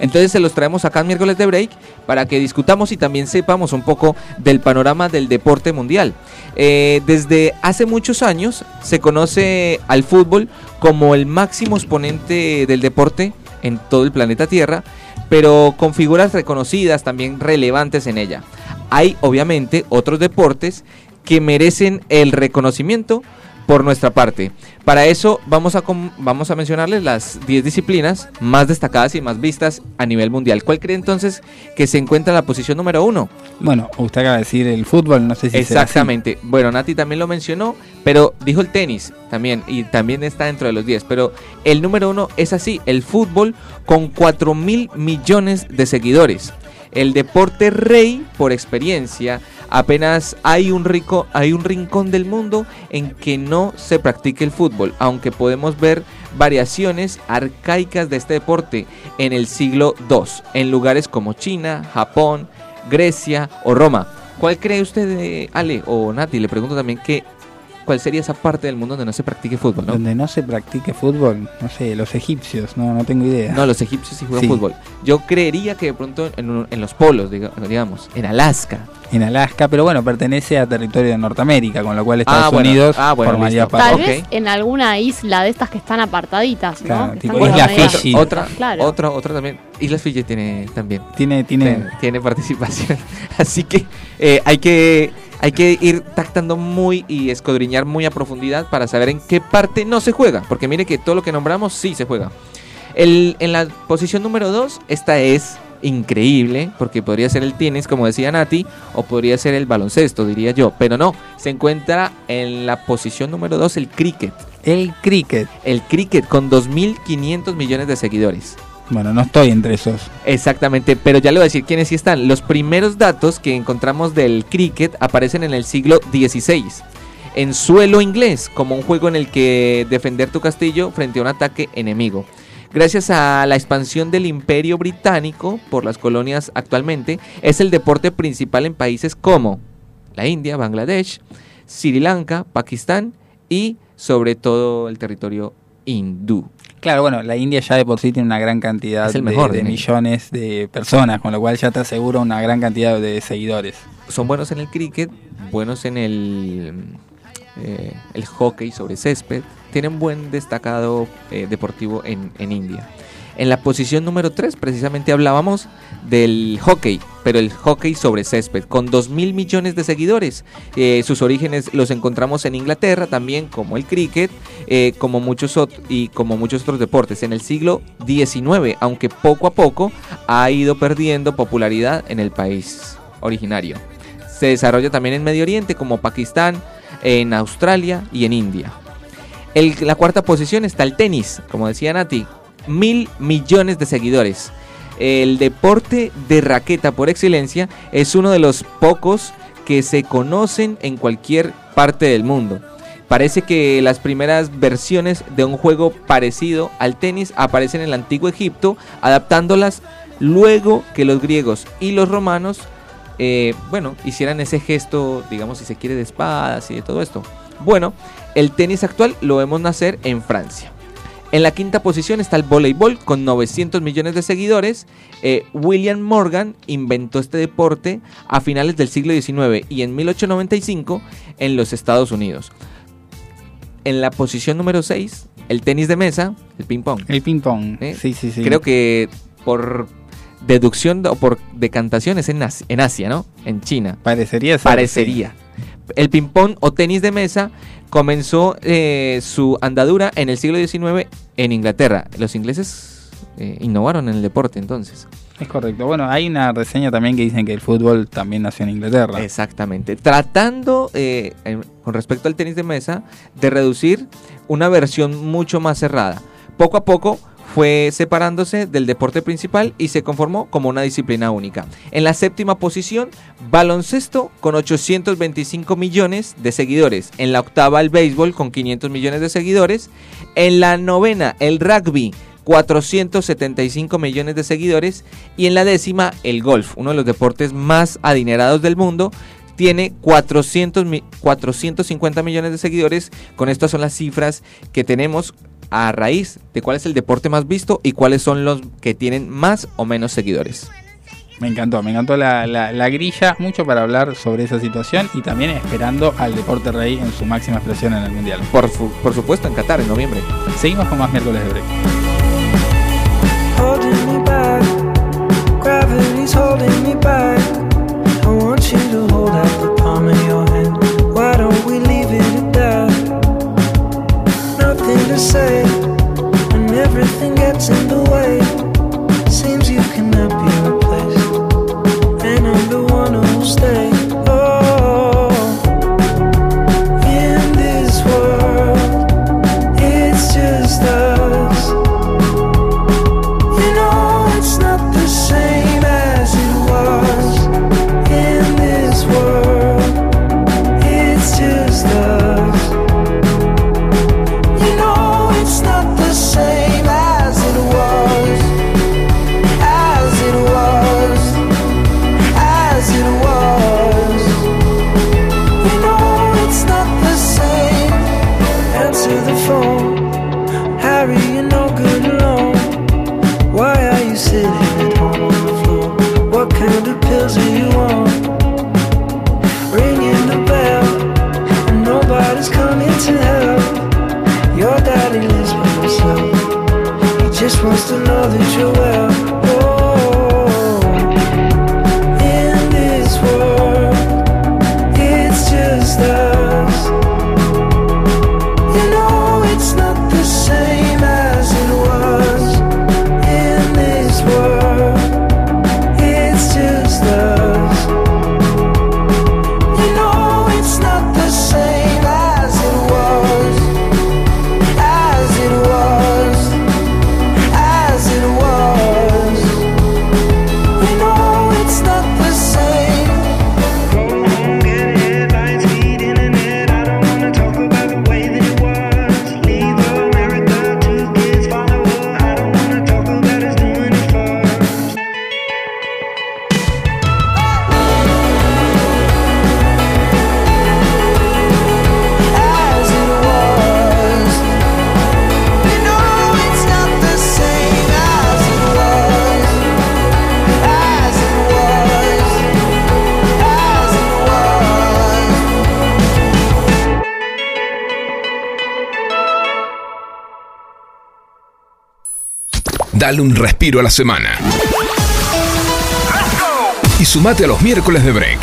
Entonces se los traemos acá en miércoles de break para que discutamos y también sepamos un poco del panorama del deporte mundial. Eh, desde hace muchos años se conoce al fútbol como el máximo exponente del deporte en todo el planeta Tierra, pero con figuras reconocidas también relevantes en ella. Hay obviamente otros deportes que merecen el reconocimiento por nuestra parte. Para eso vamos a, vamos a mencionarles las 10 disciplinas más destacadas y más vistas a nivel mundial. ¿Cuál cree entonces que se encuentra en la posición número uno? Bueno, usted acaba de decir el fútbol, no sé si será así. Exactamente. Bueno, Nati también lo mencionó, pero dijo el tenis también y también está dentro de los 10. Pero el número uno es así, el fútbol con 4 mil millones de seguidores. El deporte rey, por experiencia, apenas hay un rico, hay un rincón del mundo en que no se practique el fútbol, aunque podemos ver variaciones arcaicas de este deporte en el siglo II, en lugares como China, Japón, Grecia o Roma. ¿Cuál cree usted, Ale o Nati? Le pregunto también que, cuál sería esa parte del mundo donde no se practique fútbol, ¿no? Donde no se practique fútbol, no sé, los egipcios, no, no tengo idea. No, los egipcios sí juegan Sí. fútbol. Yo creería que de pronto en, un- en los polos, diga- digamos, en Alaska. En Alaska, pero bueno, pertenece a territorio de Norteamérica, con lo cual Estados Ah, bueno. Unidos Ah, bueno, formaría parte. Tal vez en alguna isla de estas que están apartaditas, ¿no? Claro, tipo Isla Fiji. Otra, Claro. otra, otra también. Islas Fiji tiene también. Tiene, tiene, Tiene, tiene participación. (laughs) Así que eh, hay que hay que ir tactando muy y escudriñar muy a profundidad para saber en qué parte no se juega. Porque mire que todo lo que nombramos sí se juega. El, en la posición número 2, esta es increíble, porque podría ser el tenis, como decía Nati, o podría ser el baloncesto, diría yo. Pero no, se encuentra en la posición número 2 el cricket. El cricket. El cricket con 2.500 millones de seguidores. Bueno, no estoy entre esos. Exactamente, pero ya le voy a decir quiénes sí están. Los primeros datos que encontramos del cricket aparecen en el siglo XVI, en suelo inglés, como un juego en el que defender tu castillo frente a un ataque enemigo. Gracias a la expansión del imperio británico por las colonias actualmente, es el deporte principal en países como la India, Bangladesh, Sri Lanka, Pakistán y sobre todo el territorio hindú. Claro, bueno, la India ya de por sí tiene una gran cantidad el de- mejor de, de India. millones de personas, con lo cual ya te asegura una gran cantidad de seguidores. Son buenos en el cricket, buenos en el, eh, el hockey sobre césped, tienen buen destacado eh, deportivo en, en India. En la posición número 3 precisamente hablábamos del hockey, pero el hockey sobre césped, con 2 mil millones de seguidores. Eh, sus orígenes los encontramos en Inglaterra también, como el cricket, eh, como muchos y como muchos otros deportes. En el siglo XIX, aunque poco a poco ha ido perdiendo popularidad en el país originario. Se desarrolla también en Medio Oriente, como Pakistán, en Australia y en India. La cuarta posición está el tenis, como decía Nati, mil millones de seguidores. El deporte de raqueta por excelencia es uno de los pocos que se conocen en cualquier parte del mundo. Parece que las primeras versiones de un juego parecido al tenis aparecen en el antiguo Egipto, adaptándolas luego que los griegos y los romanos, eh, bueno, hicieran ese gesto, digamos, si se quiere, de espadas y de todo esto. Bueno, el tenis actual lo vemos nacer en Francia. En la quinta posición está el voleibol con 900 millones de seguidores. Eh, William Morgan inventó este deporte a finales del siglo XIX y en 1895 en los Estados Unidos. En la posición número 6, el tenis de mesa, el ping pong. El ping pong. ¿Eh? Sí, sí, sí. Creo que por deducción o por decantación es en Asia, en Asia, ¿no? En China. Parecería ser, Parecería. El ping-pong o tenis de mesa comenzó eh, su andadura en el siglo XIX en Inglaterra. Los ingleses eh, innovaron en el deporte entonces. Es correcto. Bueno, hay una reseña también que dicen que el fútbol también nació en Inglaterra. Exactamente. Tratando, eh, en- con respecto al tenis de mesa, de reducir una versión mucho más cerrada. Poco a poco fue separándose del deporte principal y se conformó como una disciplina única. En la séptima posición, baloncesto con 825 millones de seguidores. En la octava, el béisbol con 500 millones de seguidores. En la novena, el rugby 475 millones de seguidores y en la décima el golf, uno de los deportes más adinerados del mundo, tiene 400 mi- 450 millones de seguidores. Con estas son las cifras que tenemos a raíz de cuál es el deporte más visto y cuáles son los que tienen más o menos seguidores. Me encantó, me encantó la, la- la grilla, mucho para hablar sobre esa situación y también esperando al deporte rey en su máxima expresión en el Mundial. Por, su- por supuesto en Qatar en noviembre. Seguimos con más miércoles de break. Say, and everything gets in the way. Dale un respiro a la semana. Y sumate a los miércoles de break.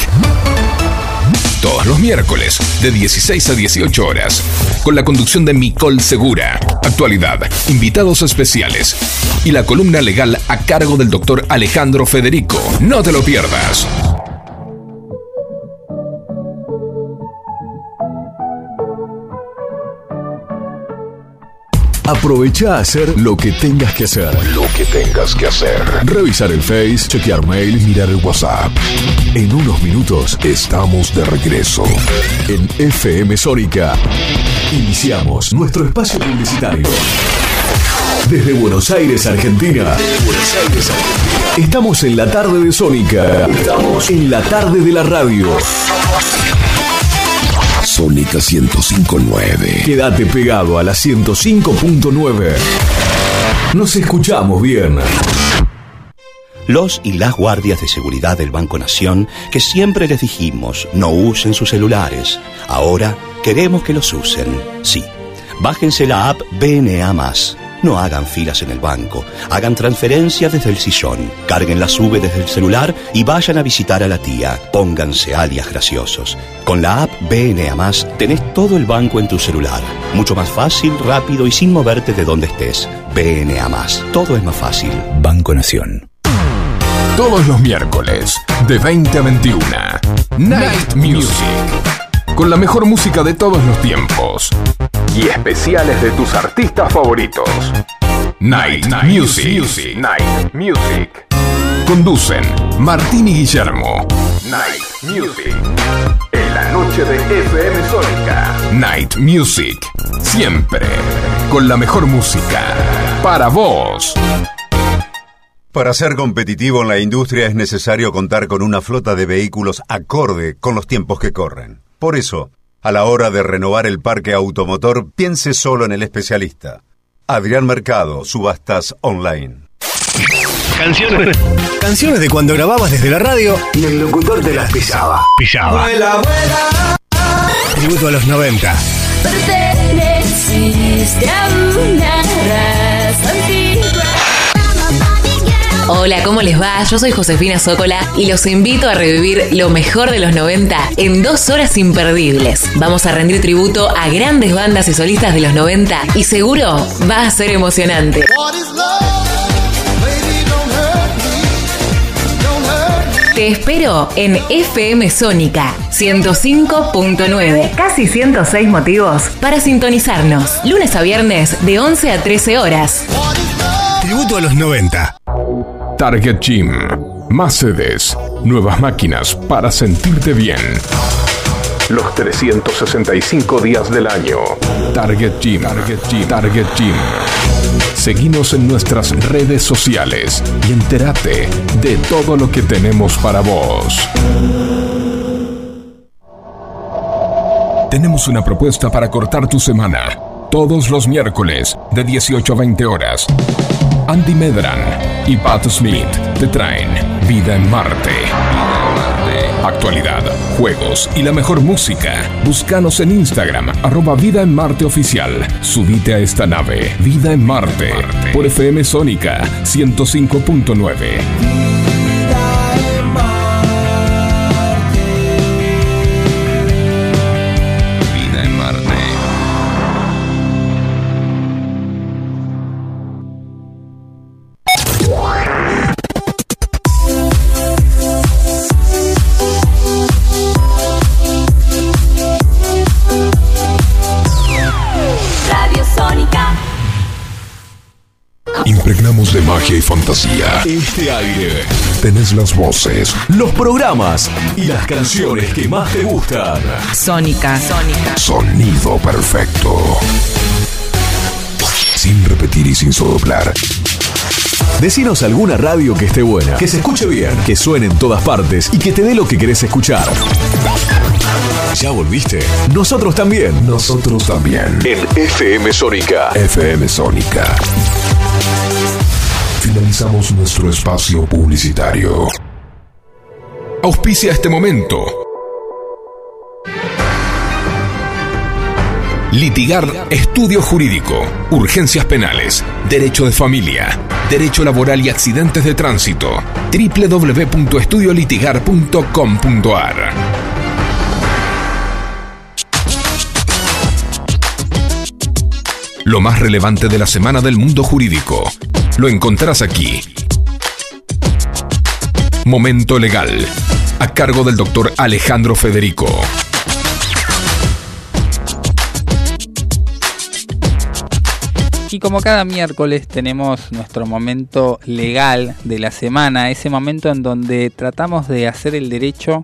Todos los miércoles, de 16 a 18 horas, con la conducción de Micol Segura, actualidad, invitados especiales y la columna legal a cargo del doctor Alejandro Federico. No te lo pierdas. Aprovecha a hacer lo que tengas que hacer. Lo que tengas que hacer. Revisar el Face, chequear mail, mirar el WhatsApp. En unos minutos estamos de regreso. En FM Sónica. Iniciamos nuestro espacio publicitario. Desde Buenos Aires, Argentina. Buenos Aires, Argentina. Estamos en la tarde de Sónica. Estamos en la tarde de la radio. Sónica 1059. Quédate pegado a la 105.9. Nos escuchamos bien. Los y las guardias de seguridad del Banco Nación, que siempre les dijimos no usen sus celulares, ahora queremos que los usen. Sí, bájense la app BNA no hagan filas en el banco, hagan transferencias desde el sillón, carguen la sube desde el celular y vayan a visitar a la tía. Pónganse alias graciosos. Con la app BNA Más tenés todo el banco en tu celular. Mucho más fácil, rápido y sin moverte de donde estés. BNA Más. Todo es más fácil. Banco Nación. Todos los miércoles, de 20 a 21. Night Music. Con la mejor música de todos los tiempos. Y especiales de tus artistas favoritos. Night, Music. Night Music. Conducen Martín y Guillermo. Night Music. Noche de FM Sónica. Night Music. Siempre. Con la mejor música. Para vos. Para ser competitivo en la industria es necesario contar con una flota de vehículos acorde con los tiempos que corren. Por eso, a la hora de renovar el parque automotor, piense solo en el especialista. Adrián Mercado, Subastas Online. Canciones. Canciones de cuando grababas desde la radio y el locutor te las pisaba. Pisaba. Tributo a los 90. Perteneciste a una raza antigua. Hola, ¿cómo les va? Yo soy Josefina Zócola y los invito a revivir lo mejor de los 90 en dos horas imperdibles. Vamos a rendir tributo a grandes bandas y solistas de los 90 y seguro va a ser emocionante. Te espero en FM Sónica 105.9. Casi 106 motivos para sintonizarnos. Lunes a viernes de 11 a 13 horas. Tributo a los 90. Target Gym. Más sedes. Nuevas máquinas para sentirte bien. Los 365 días del año. Target Gym. Target Gym. Target Gym. Seguinos en nuestras redes sociales y entérate de todo lo que tenemos para vos. Tenemos una propuesta para cortar tu semana. Todos los miércoles de 18 a 20 horas. Andy Medran y Pat Smith te traen Vida en Marte. Actualidad, juegos y la mejor música. Búscanos en Instagram, arroba Vida en Marte Oficial. Subite a esta nave, Vida en Marte, por FM Sónica 105.9. De magia y fantasía. Este aire. Tenés las voces, Los programas y las canciones que más te gustan. Sónica. Sónica. sonido perfecto. Sin repetir y sin soplar. Decinos alguna radio que esté buena, que se escuche bien, que suene en todas partes y que te dé lo que querés escuchar. ¿Ya volviste? Nosotros también. Nosotros también. En FM Sónica. FM Sónica. Finalizamos nuestro espacio publicitario. Auspicia este momento. Litigar Estudio Jurídico, Urgencias Penales, Derecho de Familia, Derecho Laboral y Accidentes de Tránsito. www.estudiolitigar.com.ar Lo más relevante de la semana del mundo jurídico. Lo encontrarás aquí. Momento Legal. A cargo del doctor Alejandro Federico. Y como cada miércoles tenemos nuestro momento legal de la semana, ese momento en donde tratamos de hacer el derecho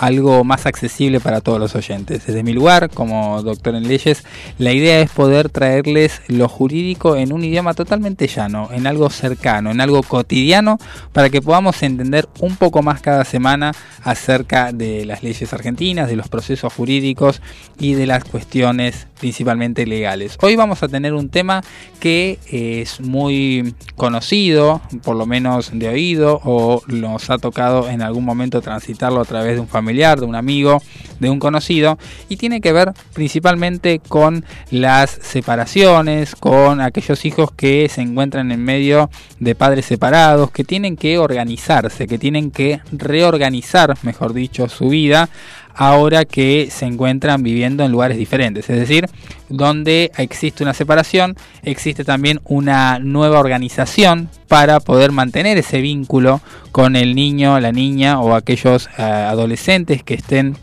algo más accesible para todos los oyentes. Desde mi lugar, como doctor en leyes, la idea es poder traerles lo jurídico en un idioma totalmente llano, en algo cercano, en algo cotidiano, para que podamos entender un poco más cada semana acerca de las leyes argentinas, de los procesos jurídicos y de las cuestiones principalmente legales. Hoy vamos a tener un tema que es muy conocido, por lo menos de oído, o nos ha tocado en algún momento transitarlo a través de un familiar, de un amigo, de un conocido, y tiene que ver principalmente con las separaciones, con aquellos hijos que se encuentran en medio de padres separados, que tienen que organizarse, que tienen que reorganizar, mejor dicho, su vida ahora que se encuentran viviendo en lugares diferentes. Es decir, donde existe una separación, existe también una nueva organización para poder mantener ese vínculo con el niño, la niña o aquellos eh, adolescentes que estén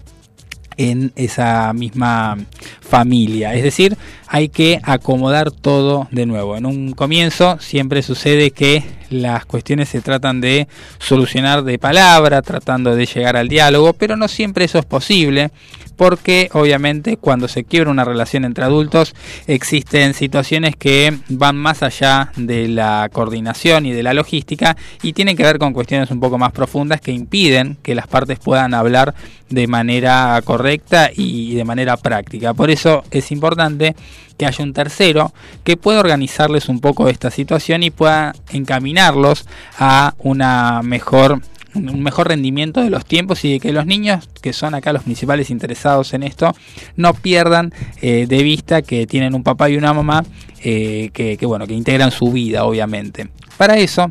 en esa misma familia. Es decir, hay que acomodar todo de nuevo. En un comienzo siempre sucede que las cuestiones se tratan de solucionar de palabra, tratando de llegar al diálogo, pero no siempre eso es posible porque obviamente cuando se quiebra una relación entre adultos existen situaciones que van más allá de la coordinación y de la logística y tienen que ver con cuestiones un poco más profundas que impiden que las partes puedan hablar de manera correcta y de manera práctica. Por eso es importante que haya un tercero que pueda organizarles un poco esta situación y pueda encaminarlos a una mejor un mejor rendimiento de los tiempos y de que los niños, que son acá los principales interesados en esto, no pierdan eh, de vista que tienen un papá y una mamá eh, que, que, bueno, que integran su vida, obviamente. Para eso,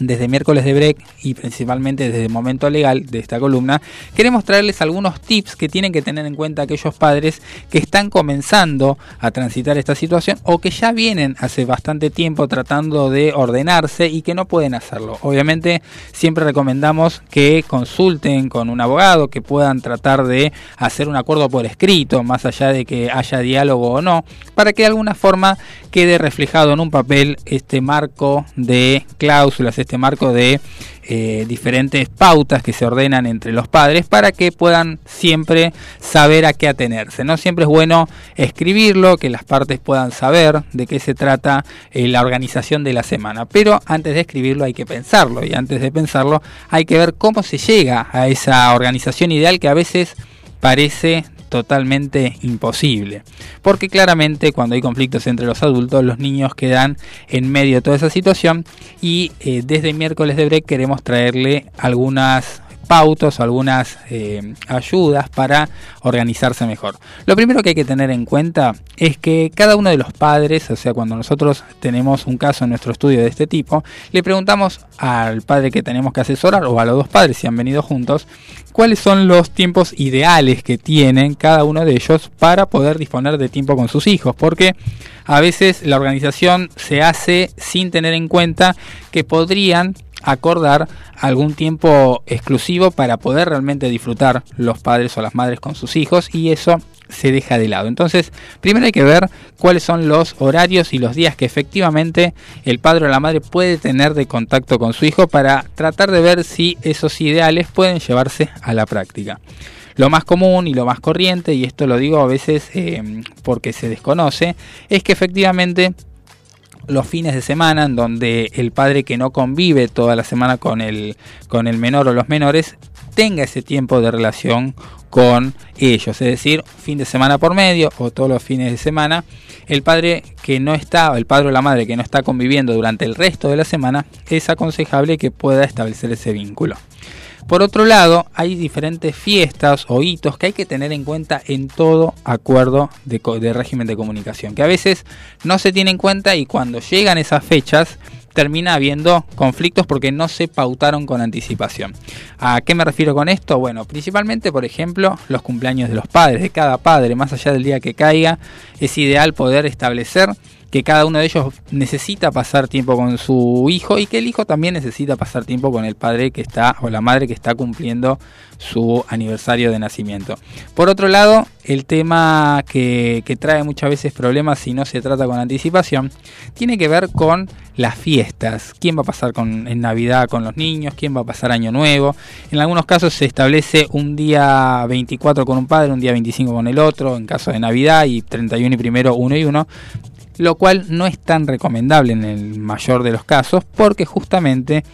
desde miércoles de break y principalmente desde el momento legal de esta columna, queremos traerles algunos tips que tienen que tener en cuenta aquellos padres que están comenzando a transitar esta situación o que ya vienen hace bastante tiempo tratando de ordenarse y que no pueden hacerlo. Obviamente siempre recomendamos que consulten con un abogado, que puedan tratar de hacer un acuerdo por escrito, más allá de que haya diálogo o no, para que de alguna forma quede reflejado en un papel este marco de cláusulas, este marco de eh, diferentes pautas que se ordenan entre los padres para que puedan siempre saber a qué atenerse. No siempre es bueno escribirlo, que las partes puedan saber de qué se trata eh, la organización de la semana. Pero antes de escribirlo hay que pensarlo y antes de pensarlo hay que ver cómo se llega a esa organización ideal que a veces parece totalmente imposible. Porque claramente cuando hay conflictos entre los adultos, los niños quedan en medio de toda esa situación y eh, desde miércoles de break queremos traerle algunas pautos, algunas eh, ayudas para organizarse mejor. Lo primero que hay que tener en cuenta es que cada uno de los padres, o sea, cuando nosotros tenemos un caso en nuestro estudio de este tipo, le preguntamos al padre que tenemos que asesorar o a los dos padres si han venido juntos, cuáles son los tiempos ideales que tienen cada uno de ellos para poder disponer de tiempo con sus hijos, porque a veces la organización se hace sin tener en cuenta que podrían acordar algún tiempo exclusivo para poder realmente disfrutar los padres o las madres con sus hijos y eso se deja de lado. Entonces, primero hay que ver cuáles son los horarios y los días que efectivamente el padre o la madre puede tener de contacto con su hijo para tratar de ver si esos ideales pueden llevarse a la práctica. Lo más común y lo más corriente, y esto lo digo a veces eh, porque se desconoce, es que efectivamente los fines de semana en donde el padre que no convive toda la semana con el, con el menor o los menores tenga ese tiempo de relación con ellos, es decir, fin de semana por medio o todos los fines de semana, el padre que no está, el padre o la madre que no está conviviendo durante el resto de la semana, es aconsejable que pueda establecer ese vínculo. Por otro lado, hay diferentes fiestas o hitos que hay que tener en cuenta en todo acuerdo de, régimen de comunicación, que a veces no se tiene en cuenta y cuando llegan esas fechas termina habiendo conflictos porque no se pautaron con anticipación. ¿A qué me refiero con esto? Bueno, principalmente, por ejemplo, los cumpleaños de los padres, de cada padre, más allá del día que caiga, es ideal poder establecer que cada uno de ellos necesita pasar tiempo con su hijo y que el hijo también necesita pasar tiempo con el padre que está o la madre que está cumpliendo su aniversario de nacimiento. Por otro lado, el tema que, trae muchas veces problemas si no se trata con anticipación tiene que ver con las fiestas. ¿Quién va a pasar en Navidad con los niños? ¿Quién va a pasar Año Nuevo? En algunos casos se establece un día 24 con un padre, un día 25 con el otro, en caso de Navidad, y 31 y primero uno y uno lo cual no es tan recomendable en el mayor de los casos porque justamente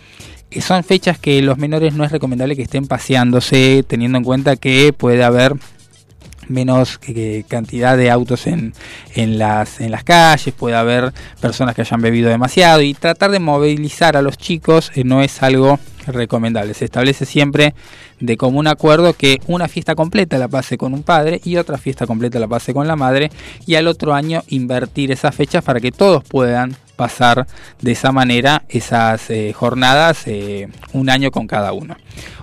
eh, son fechas que los menores no es recomendable que estén paseándose teniendo en cuenta que puede haber menos cantidad de autos en, en, las, en las calles, puede haber personas que hayan bebido demasiado y tratar de movilizar a los chicos eh, no es algo recomendable. Se establece siempre de común acuerdo que una fiesta completa la pase con un padre y otra fiesta completa la pase con la madre y al otro año invertir esas fechas para que todos puedan pasar de esa manera esas eh, jornadas eh, un año con cada uno.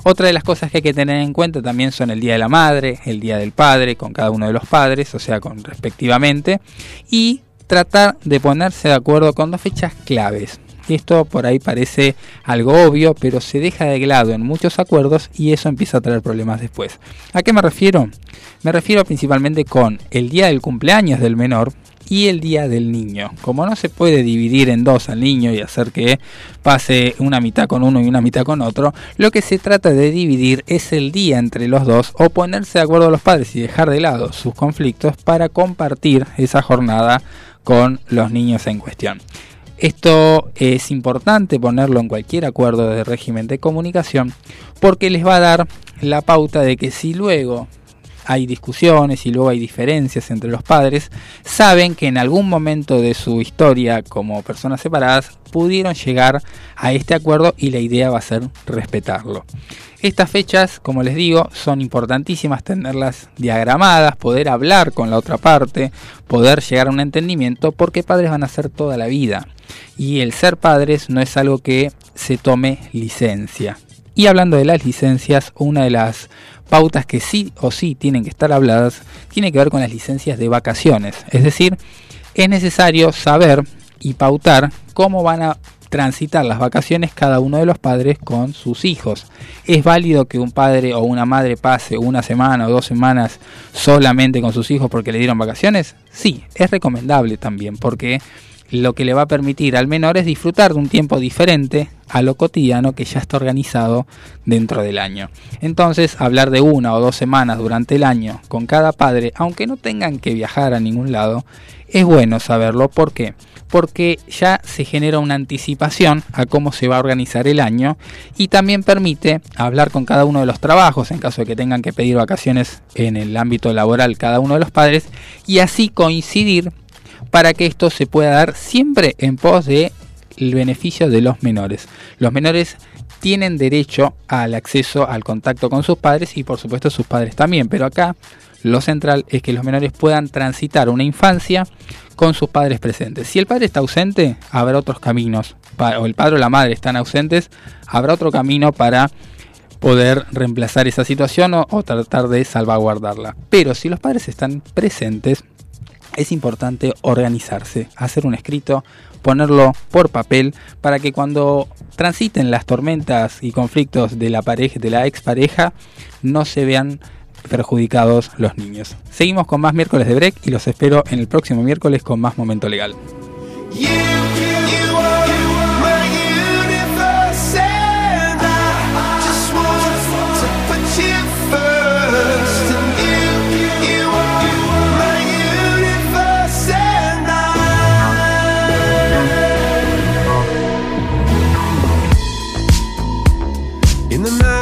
Otra de las cosas que hay que tener en cuenta también son el Día de la Madre, el Día del Padre, con cada uno de los padres, o sea, con respectivamente, y tratar de ponerse de acuerdo con dos fechas claves. Esto por ahí parece algo obvio, pero se deja de lado en muchos acuerdos y eso empieza a traer problemas después. ¿A qué me refiero? Me refiero principalmente con el día del cumpleaños del menor y el día del niño. Como no se puede dividir en dos al niño y hacer que pase una mitad con uno y una mitad con otro, lo que se trata de dividir es el día entre los dos o ponerse de acuerdo los padres y dejar de lado sus conflictos para compartir esa jornada con los niños en cuestión. Esto es importante ponerlo en cualquier acuerdo de régimen de comunicación porque les va a dar la pauta de que si luego hay discusiones y luego hay diferencias entre los padres, saben que en algún momento de su historia como personas separadas pudieron llegar a este acuerdo y la idea va a ser respetarlo. Estas fechas, como les digo, son importantísimas tenerlas diagramadas, poder hablar con la otra parte, poder llegar a un entendimiento, porque padres van a ser toda la vida. Y el ser padres no es algo que se tome licencia. Y hablando de las licencias, una de las pautas que sí o sí tienen que estar habladas tiene que ver con las licencias de vacaciones. Es decir, es necesario saber y pautar cómo van a transitar las vacaciones cada uno de los padres con sus hijos. ¿Es válido que un padre o una madre pase una semana o dos semanas solamente con sus hijos porque le dieron vacaciones? Sí, es recomendable también porque lo que le va a permitir al menor es disfrutar de un tiempo diferente a lo cotidiano que ya está organizado dentro del año. Entonces, hablar de una o dos semanas durante el año con cada padre, aunque no tengan que viajar a ningún lado, es bueno saberlo. ¿Por qué? Porque ya se genera una anticipación a cómo se va a organizar el año y también permite hablar con cada uno de los trabajos en caso de que tengan que pedir vacaciones en el ámbito laboral cada uno de los padres y así coincidir para que esto se pueda dar siempre en pos de el beneficio de los menores. Los menores tienen derecho al acceso al contacto con sus padres y por supuesto sus padres también, pero acá lo central es que los menores puedan transitar una infancia con sus padres presentes. Si el padre está ausente, habrá otros caminos, o el padre o la madre están ausentes, habrá otro camino para poder reemplazar esa situación o, o tratar de salvaguardarla. Pero si los padres están presentes, es importante organizarse, hacer un escrito, ponerlo por papel para que cuando transiten las tormentas y conflictos de la pareja, de la expareja, no se vean perjudicados los niños. Seguimos con más miércoles de break y los espero en el próximo miércoles con más momento legal.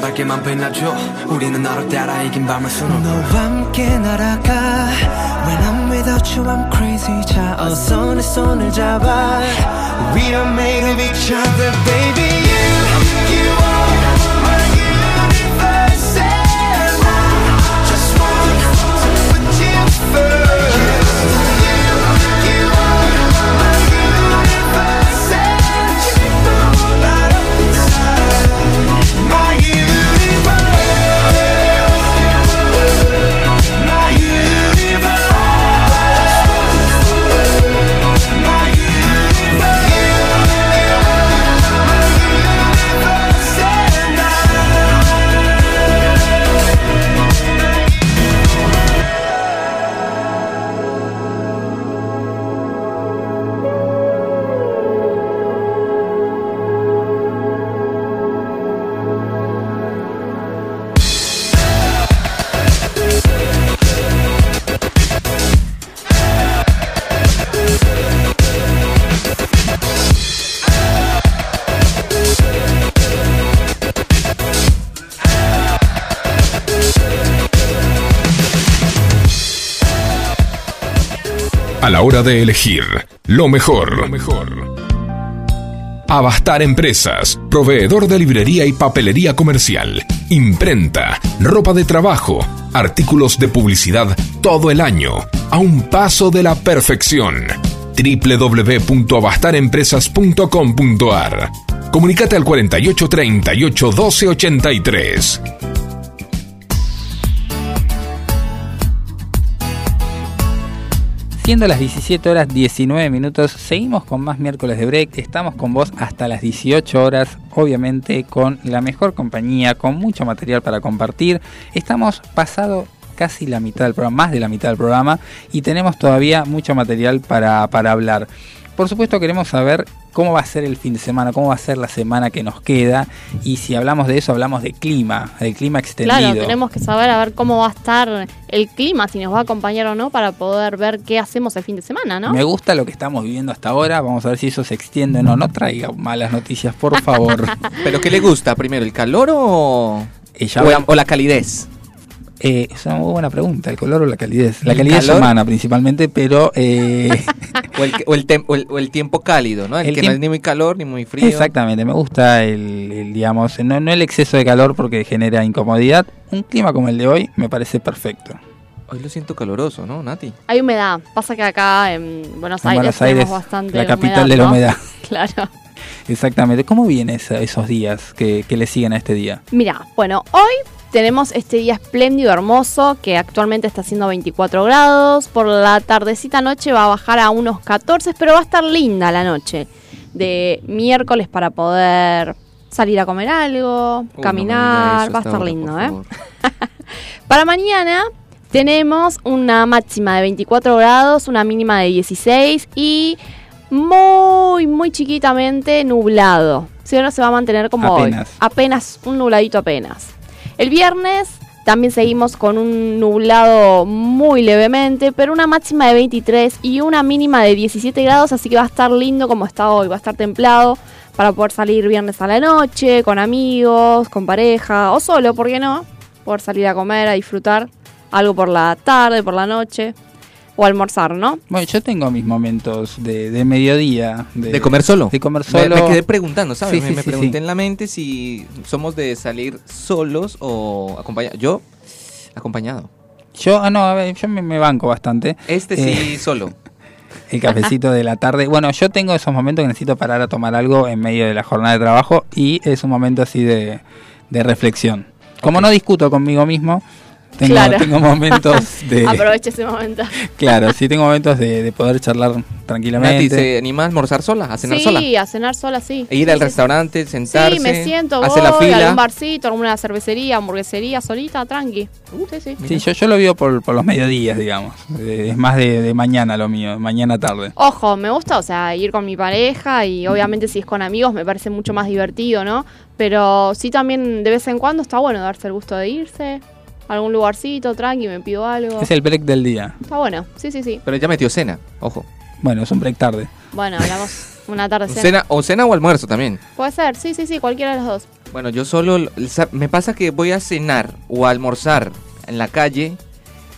밝게만 빛나줘. 우리는 너를 따라 이긴 밤을 수놓고. 너 de elegir lo mejor. Lo mejor. Abastar Empresas, proveedor de librería y papelería comercial, imprenta, ropa de trabajo, artículos de publicidad todo el año, a un paso de la perfección. www.abastarempresas.com.ar Comunicate al 48 38 12 83. Siendo las 17 horas 19 minutos, seguimos con más miércoles de break. Estamos con vos hasta las 18 horas, obviamente con la mejor compañía, con mucho material para compartir. Estamos pasado casi la mitad del programa, más de la mitad del programa, y tenemos todavía mucho material para, para hablar. Por supuesto queremos saber cómo va a ser el fin de semana, cómo va a ser la semana que nos queda, y si hablamos de eso, hablamos de clima, del clima extendido. Claro, tenemos que saber a ver cómo va a estar el clima, si nos va a acompañar o no, para poder ver qué hacemos el fin de semana, ¿no? Me gusta lo que estamos viviendo hasta ahora. Vamos a ver si eso se extiende o no. No traiga malas noticias, por favor. (laughs) ¿Pero qué le gusta primero, el calor o, va- o la calidez? Eh, es una muy buena pregunta, ¿el color o la calidez? La ¿El calidez calor? humana principalmente, pero... eh, (laughs) O el, o el tem- o el- o el tiempo cálido, ¿no? El, El que no es ni muy calor ni muy frío. exactamente, me gusta el, el, digamos, no, no el exceso de calor porque genera incomodidad. Un clima como el de hoy me parece perfecto. Hoy lo siento caloroso, ¿no, Nati? Hay humedad. Pasa que acá en Buenos En Aires Buenos Aires, bastante la capital de la ¿no? humedad. (laughs) Claro. Exactamente. ¿Cómo vienen esos días que, que le siguen a este día? Mira, bueno, hoy tenemos este día espléndido, hermoso, que actualmente está haciendo 24 grados. Por la tardecita noche va a bajar a unos 14, pero va a estar linda la noche. De miércoles para poder salir a comer algo, caminar, va a estar lindo, ¿eh? (laughs) Para mañana tenemos una máxima de 24 grados, una mínima de 16 y muy, muy chiquitamente nublado. Si no, se va a mantener como hoy. Apenas. Apenas, un nubladito apenas. El viernes también seguimos con un nublado muy levemente, pero una máxima de 23 y una mínima de 17 grados, así que va a estar lindo como está hoy, va a estar templado para poder salir viernes a la noche, con amigos, con pareja o solo, ¿por qué no? Poder salir a comer, a disfrutar algo por la tarde, por la noche o almorzar, ¿no? Bueno, yo tengo mis momentos de, de mediodía. ¿De comer solo? De comer Me- solo. Me, quedé preguntando, ¿sabes? Sí, me sí, me sí, pregunté sí. en la mente si somos de salir solos o acompañados. Yo, acompañado. Yo, ah, no, a ver, yo me, me banco bastante. Este sí, solo. (laughs) El cafecito de la tarde. Bueno, yo tengo esos momentos que necesito parar a tomar algo en medio de la jornada de trabajo y es un momento así de, de reflexión. Como no discuto conmigo mismo, tengo, Claro. tengo momentos (laughs) de... Aproveche ese momento. Claro, sí, tengo momentos de, de poder charlar tranquilamente. Nati, ¿se anima a almorzar sola? ¿A cenar sí, sola? a cenar sola, sí. E ir Sí, al sí, restaurante, sentarse, Sí, me siento, hace voy la a fila. algún barcito, alguna cervecería, hamburguesería, solita, tranqui. Sí, sí. Sí, yo, yo lo vivo por, por los mediodías, digamos. Eh, Es más de, de mañana lo mío, mañana tarde. Ojo, me gusta, o sea, ir con mi pareja y obviamente si es con amigos me parece mucho más divertido, ¿no? Pero sí también de vez en cuando está bueno darse el gusto de irse a algún lugarcito, tranqui, me pido algo. Es el break del día. Está bueno, sí, sí, sí. Pero ya metió cena, ojo. Bueno, es un break tarde. Bueno, hablamos (laughs) una tarde cena. Cena, o cena o almuerzo también. Puede ser, sí, sí, sí, cualquiera de los dos. Bueno, yo solo. Me pasa que voy a cenar o a almorzar en la calle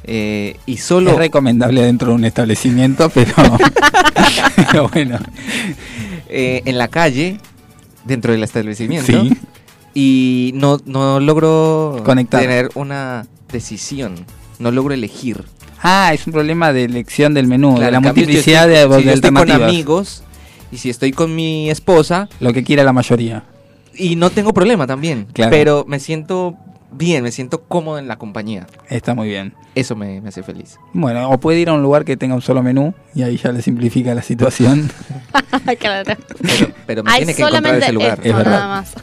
eh, y solo. Es recomendable dentro de un establecimiento, (laughs) pero, pero bueno. eh, en la calle, dentro del establecimiento. Sí. Y no, no logro Conectar. tener una decisión. No logro elegir. Ah, es un problema de elección del menú, Claro, de la multiplicidad estoy- de, si de estoy con amigos y si estoy con mi esposa. Lo que quiera la mayoría. Y no tengo problema también. Claro. Pero me siento bien, me siento cómodo en la compañía. Está muy bien. Eso me, me hace feliz. Bueno, o puede ir a un lugar que tenga un solo menú y ahí ya le simplifica la situación. (laughs) Claro. Pero me Hay tiene que encontrar solamente ese lugar. esto, Es verdad. nada más.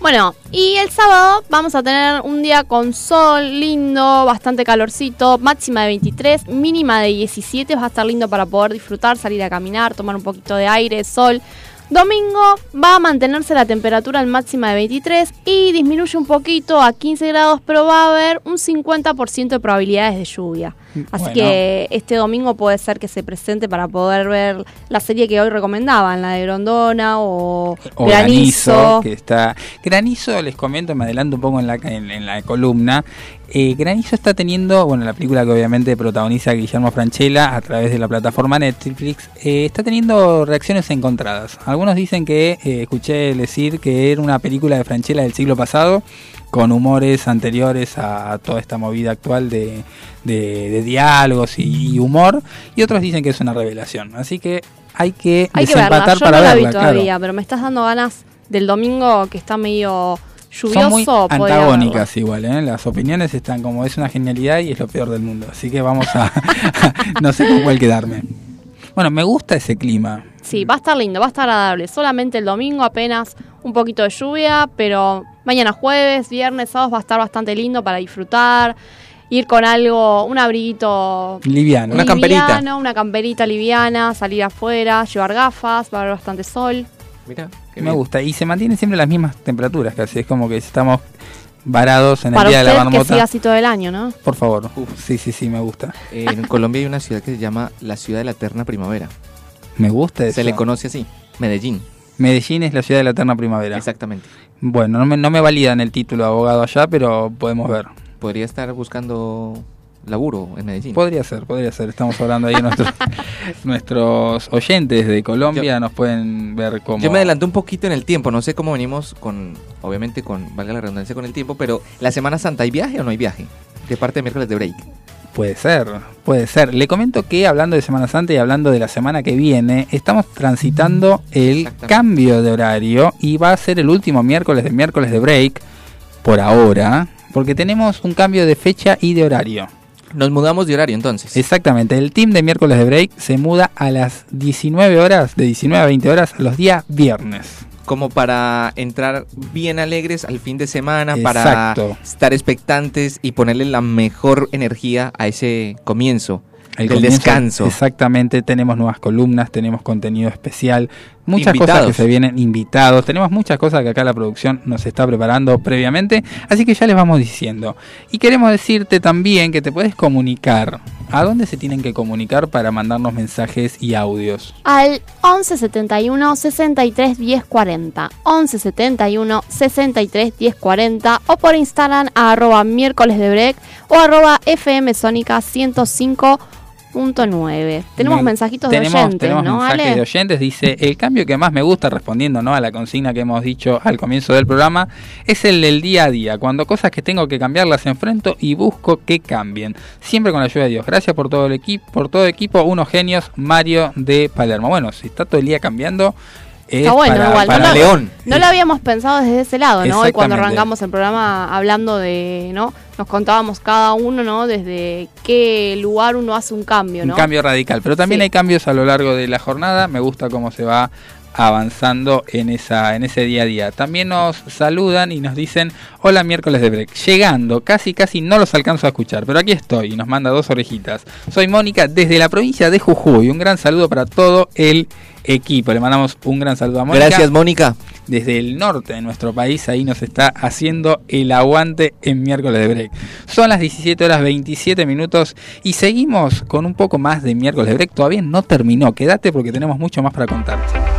Bueno, y el sábado vamos a tener un día con sol, lindo, bastante calorcito, máxima de 23, mínima de 17, va a estar lindo para poder disfrutar, salir a caminar, tomar un poquito de aire, sol. Domingo va a mantenerse la temperatura al máxima de 23 y disminuye un poquito a 15 grados, pero va a haber un 50% de probabilidades de lluvia. Así Bueno. que este domingo puede ser que se presente para poder ver la serie que hoy recomendaban, la de Grondona o, o Granizo. granizo, que está granizo les comento me adelanto un poco en la en, en la columna Eh, granizo está teniendo bueno la película que obviamente protagoniza Guillermo Franchella a través de la plataforma Netflix eh, está teniendo reacciones encontradas algunos dicen que eh, escuché decir que era una película de Franchella del siglo pasado con humores anteriores a, toda esta movida actual de, de- de diálogos y, y humor y otros dicen que es una revelación así que hay que Hay que verla, desempatar yo para no la verla vi claro. todavía, pero me estás dando ganas del domingo que está medio Son muy lluvioso. antagónicas igual, ¿eh? Las opiniones están como es una genialidad y es lo peor del mundo. Así que vamos a... (laughs) (laughs) no sé con cuál quedarme. Bueno, me gusta ese clima. Sí, va a estar lindo, va a estar agradable. Solamente el domingo apenas un poquito de lluvia, pero mañana jueves, viernes, sábado va a estar bastante lindo para disfrutar. Ir con algo, un abriguito Liviano. Una camperita. una camperita liviana, salir afuera, llevar gafas, va a haber bastante sol. Mira, Me gusta. Y se mantienen siempre las mismas temperaturas casi. Es como que estamos varados en Para el día de la que marmota. siga así todo el año, ¿no? Por favor. Sí, sí, sí, me gusta. En Colombia hay una ciudad que se llama la ciudad de la eterna primavera. Me gusta eso. Se le conoce así, Medellín. Medellín es la ciudad de la eterna primavera. Exactamente. Bueno, no me, no me validan el título de abogado allá, pero podemos ver. Podría estar buscando laburo en Medellín. Podría ser, podría ser. Estamos hablando ahí de nuestros, (laughs) nuestros oyentes de Colombia, nos pueden ver cómo... Yo me adelanté un poquito en el tiempo, no sé cómo venimos con, obviamente con, valga la redundancia con el tiempo, pero ¿la Semana Santa hay viaje o no hay viaje? De parte de miércoles de break. Puede ser, puede ser. Le comento que hablando de Semana Santa y hablando de la semana que viene, estamos transitando el cambio de horario y va a ser el último miércoles de miércoles de break, por ahora, porque tenemos un cambio de fecha y de horario. Nos mudamos de horario entonces. Exactamente, el team de miércoles de break se muda a las 19 horas, de 19 a 20 horas, los días viernes. Como para entrar bien alegres al fin de semana, Exacto. para estar expectantes y ponerle la mejor energía a ese comienzo. El del comienzo, descanso. Exactamente, tenemos nuevas columnas, tenemos contenido especial, Muchas cosas que se vienen invitados. Tenemos muchas cosas que acá la producción nos está preparando previamente. Así que ya les vamos diciendo. Y queremos decirte también que te puedes comunicar. ¿A dónde se tienen que comunicar para mandarnos mensajes y audios? Al 1171 63 10 40. 1171 63 10 40. O por Instagram a arroba miércoles de break o arroba fmsónica 105 Punto 9. Tenemos mensajitos tenemos, de oyentes, tenemos ¿no, mensajes de oyentes. Dice, el cambio que más me gusta, respondiendo ¿no? a la consigna que hemos dicho al comienzo del programa, es el del día a día. Cuando cosas que tengo que cambiar las enfrento y busco que cambien. Siempre con la ayuda de Dios. Gracias por todo el equipo, por todo el equipo, unos genios, Mario de Palermo. Bueno, si está todo el día cambiando, Está bueno, para, igual. No, León. No, no lo habíamos pensado desde ese lado, ¿no? Hoy cuando arrancamos el programa hablando de, ¿no? Nos contábamos cada uno, ¿no? Desde qué lugar uno hace un cambio, ¿no? Un cambio radical. Pero también Sí. hay cambios a lo largo de la jornada. Me gusta cómo se va avanzando en esa en ese día a día. También nos saludan y nos dicen, hola miércoles de break. Llegando, casi casi no los alcanzo a escuchar, pero aquí estoy y nos manda dos orejitas. Soy Mónica desde la provincia de Jujuy. Un gran saludo para todo el equipo. Le mandamos un gran saludo a Mónica. Gracias, Mónica. desde el norte de nuestro país, ahí nos está haciendo el aguante en miércoles de break. Son las 17 horas 27 minutos y seguimos con un poco más de miércoles de break. Todavía no terminó, quédate porque tenemos mucho más para contarte.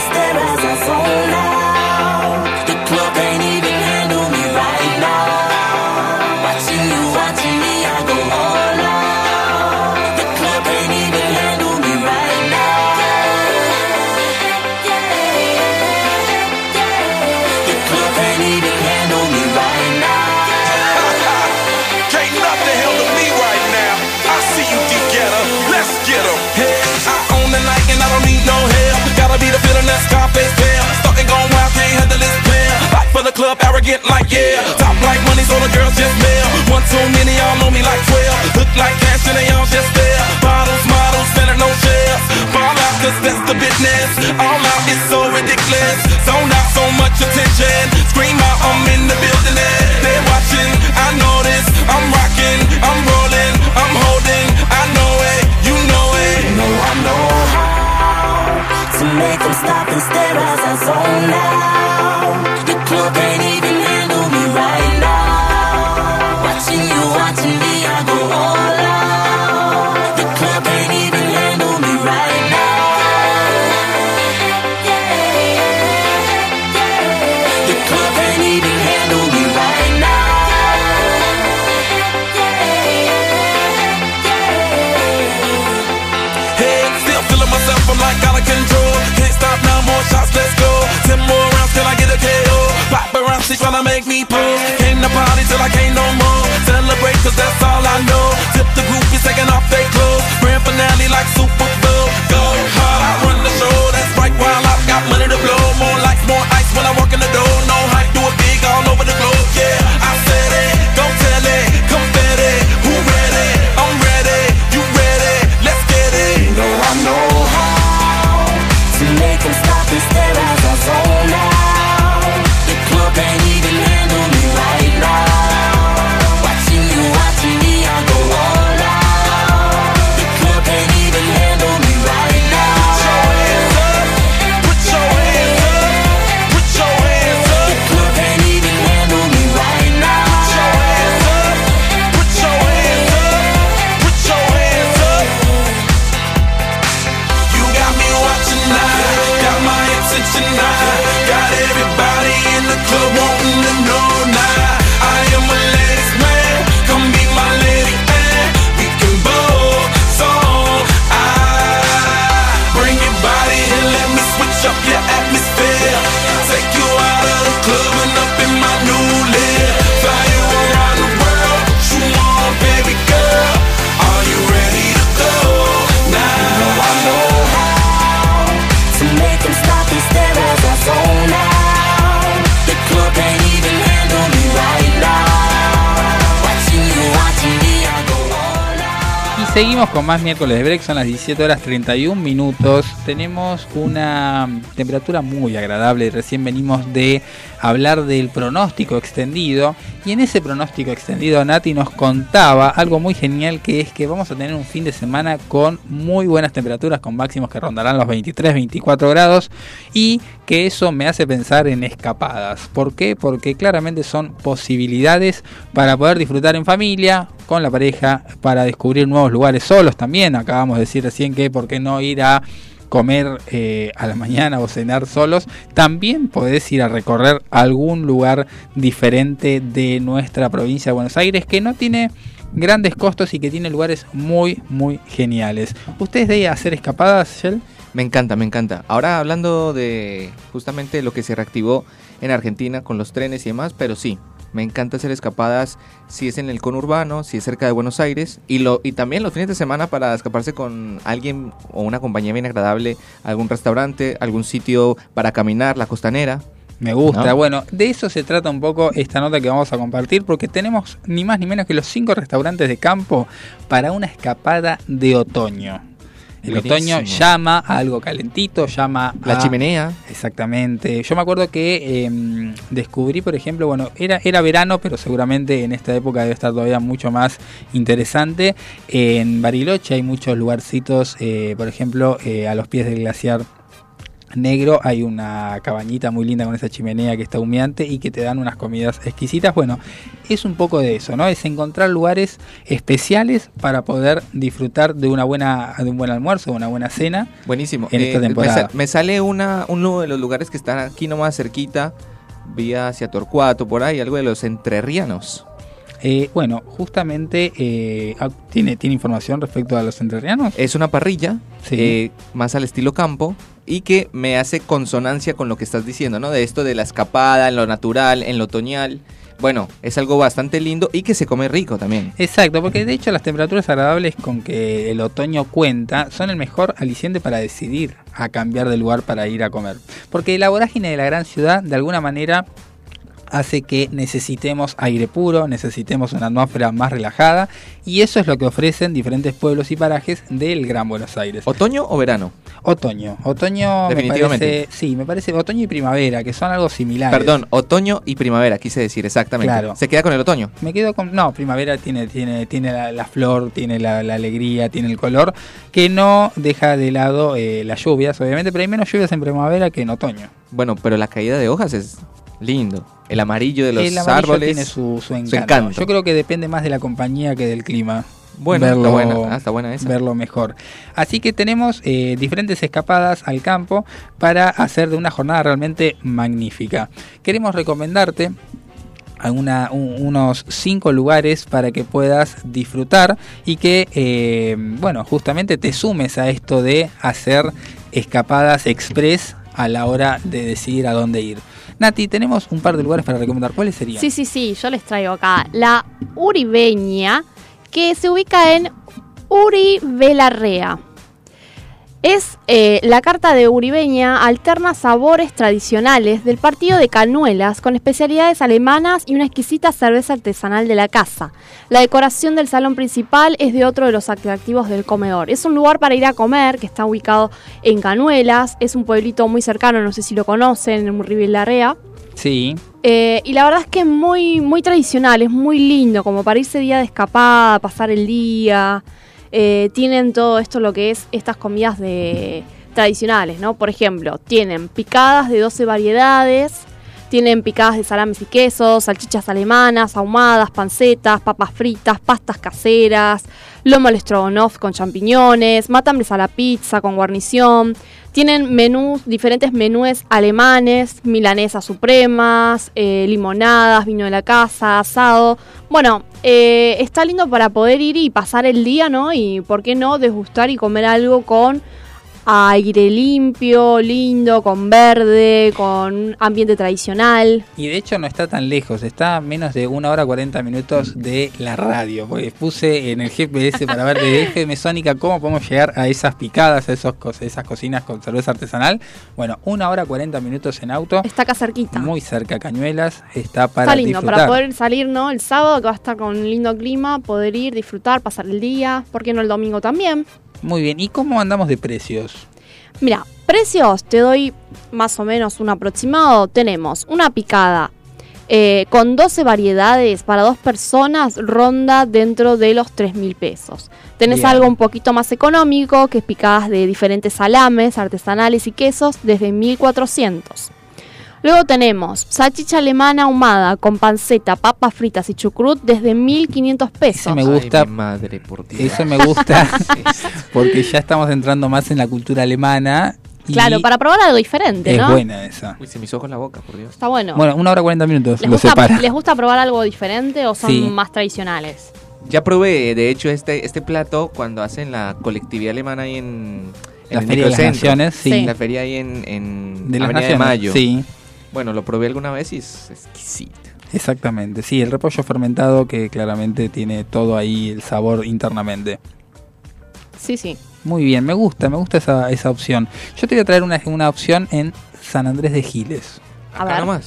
Them stop like yeah. Top like money, so the girls just mail. One too many, y'all know me like 12. Look like cash and they all just there. Bottles, models, better no shares. Fall out, cause that's the business. All out is so ridiculous. Zone out, so much attention. Scream out, I'm in the building. They're watching, I know this. I'm rocking, I'm rolling, I'm holding. I know it, you know it. You know I know how to make them stop and stare as I zone out. Tryna make me pose. Came to party till I can't no more. Celebrate, cause that's all I know. Seguimos con más miércoles de break, son las 17 horas 31 minutos. Tenemos una temperatura muy agradable. Recién venimos de hablar del pronóstico extendido. Y en ese pronóstico extendido, Nati nos contaba algo muy genial: que es que vamos a tener un fin de semana con muy buenas temperaturas, con máximos que rondarán los 23, 24 grados. Y que eso me hace pensar en escapadas. ¿Por qué? Porque claramente son posibilidades para poder disfrutar en familia, con la pareja, para descubrir nuevos lugares solos también. Acabamos de decir recién que por qué no ir a comer eh, a la mañana o cenar solos, también podés ir a recorrer algún lugar diferente de nuestra provincia de Buenos Aires que no tiene grandes costos y que tiene lugares muy, muy geniales. ¿Ustedes de hacer escapadas, Shell? Me encanta, me encanta. Ahora hablando de justamente lo que se reactivó en Argentina con los trenes y demás, pero sí, me encanta hacer escapadas si es en el conurbano, si es cerca de Buenos Aires y lo y también los fines de semana para escaparse con alguien o una compañía bien agradable, algún restaurante, algún sitio para caminar, la costanera. Me gusta. ¿No? Bueno, de eso se trata un poco esta nota que vamos a compartir porque tenemos ni más ni menos que los cinco restaurantes de campo para una escapada de otoño. El Buenísimo. otoño llama a algo calentito, llama La a- chimenea. Exactamente. Yo me acuerdo que eh, descubrí, por ejemplo, bueno, era, era verano, pero seguramente en esta época debe estar todavía mucho más interesante. En Bariloche hay muchos lugarcitos, eh, por ejemplo, eh, a los pies del glaciar negro hay una cabañita muy linda con esa chimenea que está humeante y que te dan unas comidas exquisitas. Bueno, es un poco de eso, ¿no? Es encontrar lugares especiales para poder disfrutar de una buena de un buen almuerzo, de una buena cena. Buenísimo. En Eh, esta me temporada. Me, sale una, uno de los lugares que están aquí nomás cerquita, vía hacia Torcuato, por ahí, algo de los entrerrianos. Eh, bueno, justamente eh, ah, ¿tiene, tiene información respecto a los entrerrianos. Es una parrilla, Sí. más al estilo campo, y que me hace consonancia con lo que estás diciendo, ¿no? De esto de la escapada, en lo natural, en lo otoñal. Bueno, es algo bastante lindo y que se come rico también. Exacto, porque de hecho las temperaturas agradables con que el otoño cuenta son el mejor aliciente para decidir a cambiar de lugar para ir a comer. Porque la vorágine de la gran ciudad de alguna manera hace que necesitemos aire puro, necesitemos una atmósfera más relajada y eso es lo que ofrecen diferentes pueblos y parajes del Gran Buenos Aires. ¿Otoño o verano? Otoño, otoño me Definitivamente. parece, sí, me parece otoño y primavera, que son algo similares. Perdón, otoño y primavera, quise decir exactamente. Claro. Se queda con el otoño. Me quedo con. No, primavera tiene, tiene, tiene la, la flor, tiene la, la alegría, tiene el color, que no deja de lado eh, las lluvias, obviamente, pero hay menos lluvias en primavera que en otoño. Bueno, pero la caída de hojas es lindo. El amarillo de los el amarillo árboles. tiene su, su encanto. encanto. Yo creo que depende más de la compañía que del clima. Bueno, está buena, ah, está buena esa. Verlo mejor. Así que tenemos eh, diferentes escapadas al campo para hacer de una jornada realmente magnífica. Queremos recomendarte un- unos cinco lugares para que puedas disfrutar y que, eh, bueno, justamente te sumes a esto de hacer escapadas express a la hora de decidir a dónde ir. Nati, tenemos un par de lugares para recomendar. ¿Cuáles serían? Sí, sí, sí, yo les traigo acá la Uribeña, que se ubica en Uribelarrea. Es eh, la carta de Uribeña alterna sabores tradicionales del partido de canuelas con especialidades alemanas y una exquisita cerveza artesanal de la casa. La decoración del salón principal es de otro de los atractivos del comedor. Es un lugar para ir a comer que está ubicado en Canuelas. Es un pueblito muy cercano, no sé si lo conocen, en Uribelarrea. Sí. Eh, y la verdad es que es muy, muy tradicional, es muy lindo, como para irse día de escapada, pasar el día. Eh, tienen todo esto lo que es estas comidas de tradicionales, ¿no? Por ejemplo, tienen picadas de 12 variedades, tienen picadas de salames y quesos, salchichas alemanas, ahumadas, pancetas, papas fritas, pastas caseras, lomo al stroganoff con champiñones, matambres a la pizza con guarnición. Tienen menús, diferentes menúes alemanes, milanesas supremas, eh, limonadas, vino de la casa, asado. Bueno, eh, está lindo para poder ir y pasar el día, ¿no? Y por qué no desgustar y comer algo con aire limpio, lindo, con verde, con ambiente tradicional. Y de hecho no está tan lejos, está a menos de una hora 40 minutos de la radio. Porque puse en el GPS para ver de FM Sónica cómo podemos llegar a esas picadas, a esos, esas cocinas con cerveza artesanal. Bueno, una hora 40 minutos en auto. Está acá cerquita. Muy cerca Cañuelas, está para Está lindo, disfrutar. para poder salir, ¿no? El sábado que va a estar con un lindo clima, poder ir, disfrutar, pasar el día, ¿por qué no el domingo también? Muy bien, ¿y cómo andamos de precios? Mira, precios, te doy más o menos un aproximado. Tenemos una picada eh, con 12 variedades para dos personas, ronda dentro de los 3 mil pesos. Tenés Bien. algo un poquito más económico, que es picadas de diferentes salames, artesanales y quesos, desde 1400. Luego tenemos salchicha alemana ahumada con panceta, papas fritas y chucrut desde 1500 pesos. Eso me gusta. madre, por Dios. Eso me gusta (laughs) porque ya estamos entrando más en la cultura alemana. y Claro, para probar algo diferente, es ¿no? buena esa. Uy, se me hizo con la boca, por Dios. Está bueno. Bueno, una hora 40 minutos, ¿Les lo gusta, separa. ¿Les gusta probar algo diferente o son Sí. más tradicionales? Ya probé, de hecho, este, este plato cuando hacen la colectividad alemana ahí en, en La el Feria de las. Naciones, sí. Sí. La feria ahí en, en De de Mayo. sí. Bueno, lo probé alguna vez y es exquisito. Exactamente, sí, el repollo fermentado que claramente tiene todo ahí el sabor internamente. Sí, sí. Muy bien, me gusta, me gusta esa, esa opción. Yo te voy a traer una, una opción en San Andrés de Giles. A ver,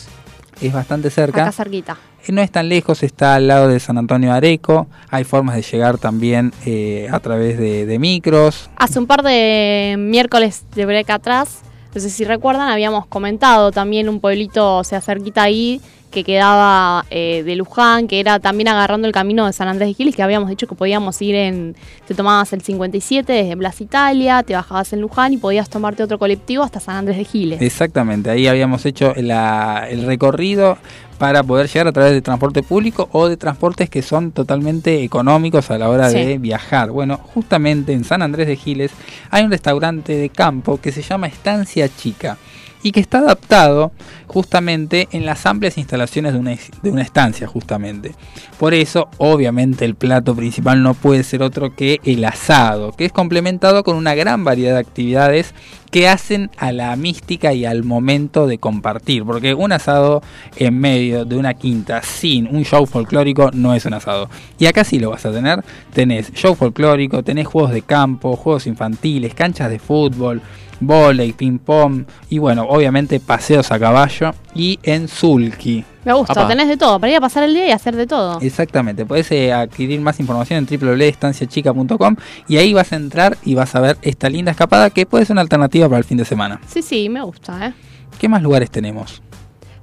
Es bastante cerca. acá cerquita. Eh, No es tan lejos, está al lado de San Antonio Areco. Hay formas de llegar también eh, a través de, de micros. Hace un par de miércoles de break atrás, no sé si recuerdan, habíamos comentado también un pueblito, o sea, cerquita ahí, que quedaba eh, de Luján, que era también agarrando el camino de San Andrés de Giles, que habíamos dicho que podíamos ir en. Te tomabas el 57 desde Plaza Italia, te bajabas en Luján y podías tomarte otro colectivo hasta San Andrés de Giles. Exactamente, ahí habíamos hecho el recorrido para poder llegar a través de transporte público o de transportes que son totalmente económicos a la hora Sí. de viajar. Bueno, justamente en San Andrés de Giles hay un restaurante de campo que se llama Estancia Chica y que está adaptado justamente en las amplias instalaciones de una, de una estancia justamente. Por eso, obviamente, el plato principal no puede ser otro que el asado, que es complementado con una gran variedad de actividades que hacen a la mística y al momento de compartir, porque un asado en medio de una quinta sin un show folclórico no es un asado. Y acá sí lo vas a tener, tenés show folclórico, tenés juegos de campo, juegos infantiles, canchas de fútbol, volei, ping pong y bueno, obviamente paseos a caballo y en sulky. Me gusta, tenés de todo, para ir a pasar el día y hacer de todo. Exactamente, puedes eh, adquirir más información en www.estanciachica.com y ahí vas a entrar y vas a ver esta linda escapada que puede ser una alternativa para el fin de semana. Sí, sí, me gusta, ¿eh? ¿Qué más lugares tenemos?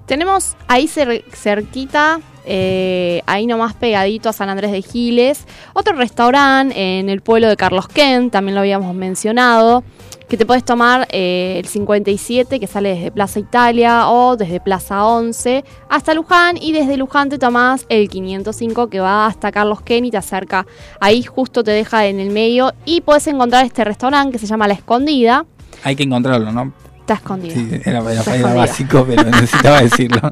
Tenemos ahí cer- cerquita, eh, ahí nomás pegadito a San Andrés de Giles, otro restaurante en el pueblo de Carlos Kent, también lo habíamos mencionado, que te puedes tomar eh, el 57 que sale desde Plaza Italia o desde Plaza 11 hasta Luján y desde Luján te tomás el 505 que va hasta Carlos Kent y te acerca, ahí justo te deja en el medio y puedes encontrar este restaurante que se llama La Escondida, Hay que encontrarlo, ¿no? Está escondido. Sí, era, era- Está era escondido. básico, pero necesitaba (laughs) decirlo.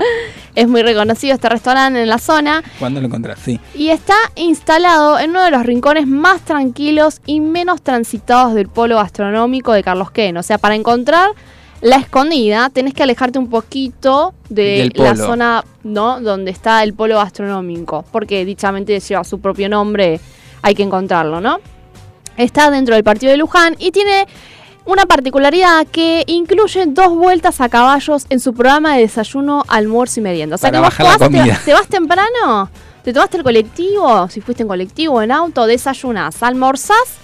Es muy reconocido este restaurante en la zona ¿Cuándo lo encontrás? Sí. y está instalado en uno de los rincones más tranquilos y menos transitados del polo gastronómico de Carlos Ken. O sea, para encontrar la escondida tenés que alejarte un poquito de la zona ¿no? donde está el polo gastronómico, porque dichamente lleva su propio nombre, hay que encontrarlo, ¿no? Está dentro del partido de Luján y tiene una particularidad que incluye dos vueltas a caballos en su programa de desayuno, almuerzo y merienda. O sea, Para que vos bajar la vas, te, comida. te vas temprano, te tomaste el colectivo, si fuiste en colectivo, en auto, desayunás, almorzás,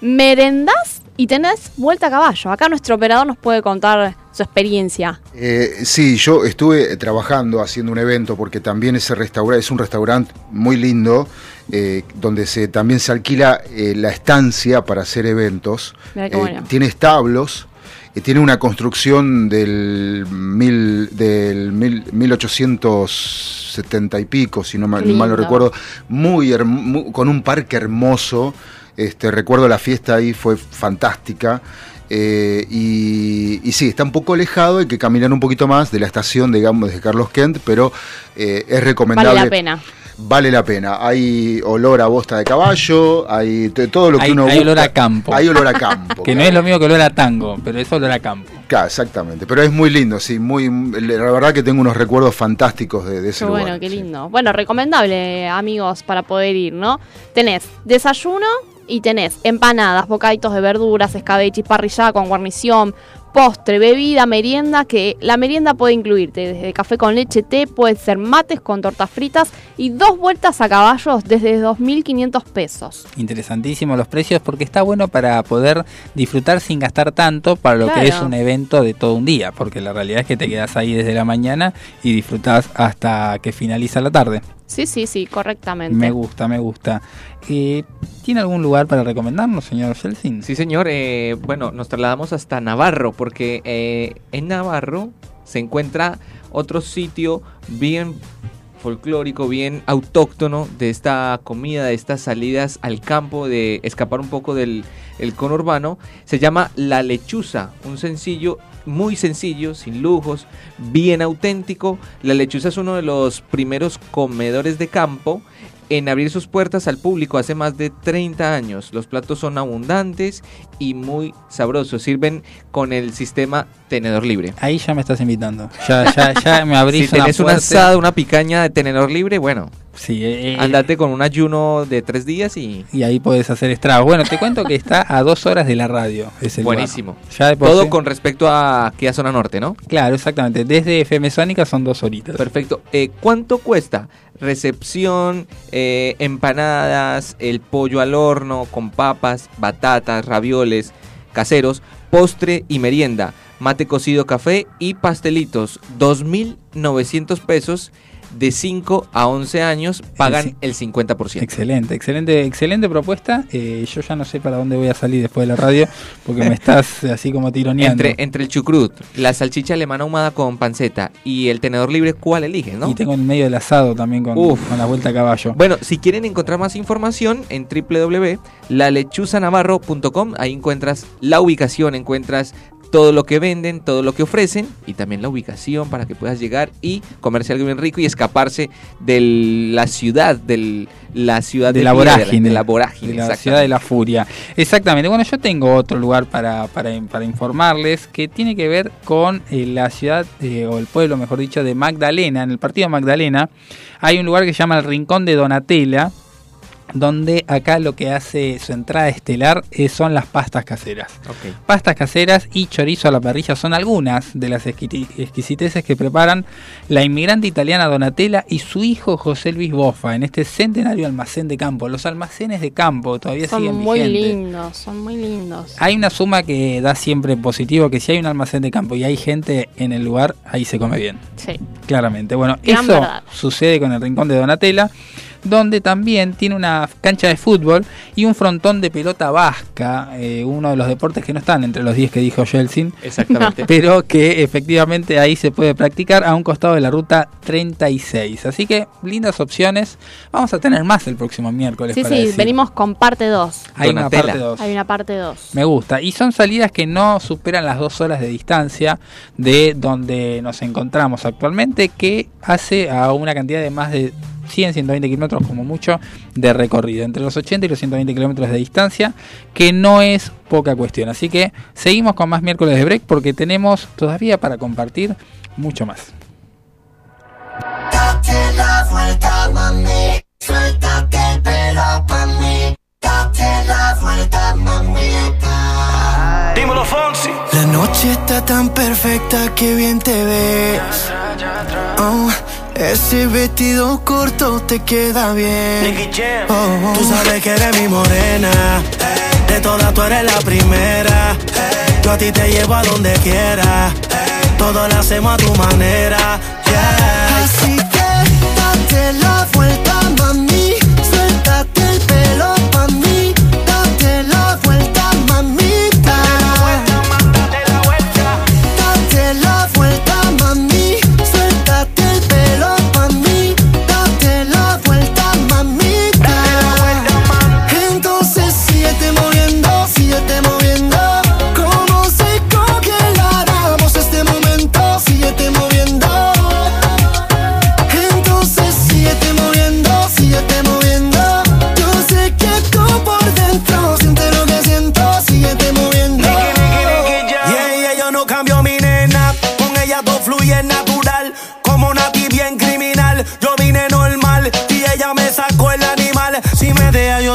merendás y tenés vuelta a caballo. Acá nuestro operador nos puede contar su experiencia. Eh, sí, yo estuve trabajando haciendo un evento porque también ese restaurante es un restaurante muy lindo eh, donde se también se alquila eh, la estancia para hacer eventos. Eh, bueno. Tiene establos. eh, Tiene una construcción del, mil, del mil- 1870 y pico, si no mal, lo recuerdo, muy, con un parque hermoso. Este, recuerdo la fiesta ahí, fue fantástica. Eh, y, y sí, está un poco alejado, hay que caminar un poquito más de la estación, digamos, de Carlos Kent, pero eh, es recomendable. Vale la pena. Vale la pena. Hay olor a bosta de caballo, hay todo lo que Hay, uno hay busca. olor a campo. Hay olor a (laughs) campo. que no es lo mismo que olor a tango, pero es olor a campo. Claro, exactamente. Pero es muy lindo, sí. Muy, la verdad que tengo unos recuerdos fantásticos de, de ese Qué lugar. bueno, qué lindo. Bueno, recomendable, amigos, para poder ir, ¿no? Tenés desayuno y tenés empanadas, bocaditos de verduras, escabeches, parrillada con guarnición, postre, bebida, merienda, que la merienda puede incluirte desde café con leche, té, puede ser mates con tortas fritas y dos vueltas a caballos desde 2.500 pesos. Interesantísimo los precios porque está bueno para poder disfrutar sin gastar tanto para lo Claro. que es un evento de todo un día, porque la realidad es que te quedas ahí desde la mañana y disfrutás hasta que finaliza la tarde. Sí, sí, sí, correctamente. Me gusta, me gusta. Eh, ¿Tiene algún lugar para recomendarnos, señor Shelsin? Sí, señor. eh, bueno, nos trasladamos hasta Navarro porque eh, en Navarro se encuentra otro sitio bien folclórico, bien autóctono de esta comida, de estas salidas al campo, de escapar un poco del el conurbano. Se llama La Lechuza, un sencillo, muy sencillo, sin lujos, bien auténtico. La Lechuza es uno de los primeros comedores de campo en abrir sus puertas al público hace más de 30 años. Los platos son abundantes y muy sabrosos. Sirven con el sistema tenedor libre. Ahí ya me estás invitando. Ya, ya, ya me abrís (laughs) si tenés una asada, una picaña de tenedor libre, bueno, Sí, eh, eh, Andate con un ayuno de tres días y y ahí podés hacer estragos. Bueno, te cuento que está a dos horas de la radio. ese lugar. buenísimo. Ya Todo sí- con respecto a aquí a zona norte, ¿no? Claro, exactamente. Desde FM Sónica son dos horitas. Perfecto. Eh, ¿Cuánto cuesta? Recepción, eh, empanadas, el pollo al horno con papas, batatas, ravioles caseros, postre y merienda, mate cocido café y pastelitos. 2.900 pesos de 5 a 11 años pagan el 50%. Excelente, excelente, excelente propuesta. Eh, yo ya no sé para dónde voy a salir después de la radio porque me (laughs) estás así como tironeando. Entre, entre el chucrut, la salchicha alemana ahumada con panceta y el tenedor libre, ¿cuál eliges, no? Y tengo en medio del asado también con, Uf. con la vuelta a caballo. Bueno, si quieren encontrar más información en www.lalechuzanavarro.com, ahí encuentras la ubicación, encuentras todo lo que venden, todo lo que ofrecen y también la ubicación para que puedas llegar y comerse algo bien rico y escaparse de la ciudad, de la ciudad de del la día, vorágine. de la vorágine, De la ciudad de la furia. Exactamente. Bueno, yo tengo otro lugar para, para, para informarles que tiene que ver con eh, la ciudad, eh, o el pueblo, mejor dicho, de Magdalena. En el partido Magdalena hay un lugar que se llama el Rincón de Donatella, donde acá lo que hace su entrada estelar eh, son las pastas caseras. Pastas caseras y chorizo a la parrilla son algunas de las exquisiteces que preparan la inmigrante italiana Donatella y su hijo José Luis Boffa en este centenario almacén de campo. Los almacenes de campo todavía Son siguen muy vigentes. lindos, son muy lindos. Hay una suma que da siempre positivo, que si hay un almacén de campo y hay gente en el lugar, ahí se come bien. Sí. Claramente. Bueno, Gran eso verdad. sucede con el Rincón de Donatella, donde también tiene una cancha de fútbol y un frontón de pelota vasca, eh, uno de los deportes que no están entre los 10 que dijo Yeltsin. (laughs) Exactamente. (laughs) Pero que efectivamente ahí se puede practicar a un costado de la ruta 36. Así que lindas opciones. Vamos a tener más el próximo miércoles. Sí, para sí, decir. venimos con parte 2. Hay una parte 2. Hay una parte 2. Me gusta. Y son salidas que no superan las dos horas de distancia de donde nos encontramos actualmente, que hace a una cantidad de más de 100, 120 kilómetros como mucho de recorrido, entre los 80 y los 120 kilómetros de distancia, que no es poca cuestión. Así que seguimos con más miércoles de break porque tenemos todavía para compartir mucho más. Date la vuelta, mami. Suéltate el pelo pa' mí. Date la vuelta, mamita. Dímelo, Fonsi. La noche está tan perfecta que bien te ves. Oh, ese vestido corto te queda bien. Oh, tú sabes que eres mi morena. De todas tú eres la primera. Yo a ti te llevo a donde quiera. Todo lo hacemos a tu manera. yeah. Así que date la vuelta,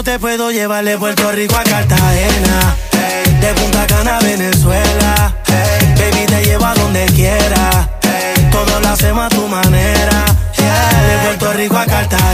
te puedo llevar de Puerto Rico a Cartagena. De Punta Cana a Venezuela. Baby, te llevo a donde quiera. Hey, todo lo hacemos a tu manera. De Puerto Rico a Cartagena.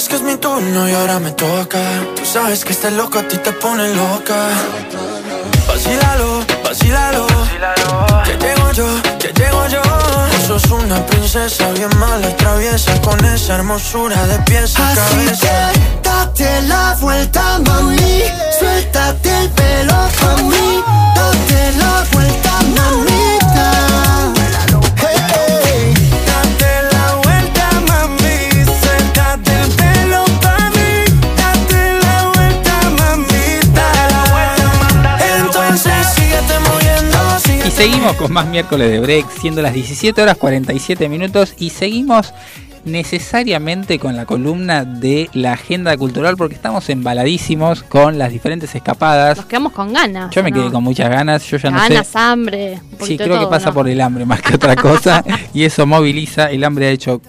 Sabes que es mi turno y ahora me toca. Tú sabes que este loco a ti te pone loca. Vacílalo, vacílalo. Que llego yo, que llego yo. Tú sos una princesa bien mala y traviesa con esa hermosura de pies a Así cabeza. que date la vuelta, mami. Suéltate el pelo mí. Date la vuelta, seguimos con más miércoles de break, siendo las 17 horas 47 minutos y seguimos necesariamente con la columna de la agenda cultural porque estamos embaladísimos con las diferentes escapadas. Nos quedamos con ganas. Yo me ¿no? quedé con muchas ganas, yo ya no ganas, sé. hambre. un Sí, creo que pasa ¿no? por el hambre más que otra cosa (laughs) y eso moviliza. El hambre ha hecho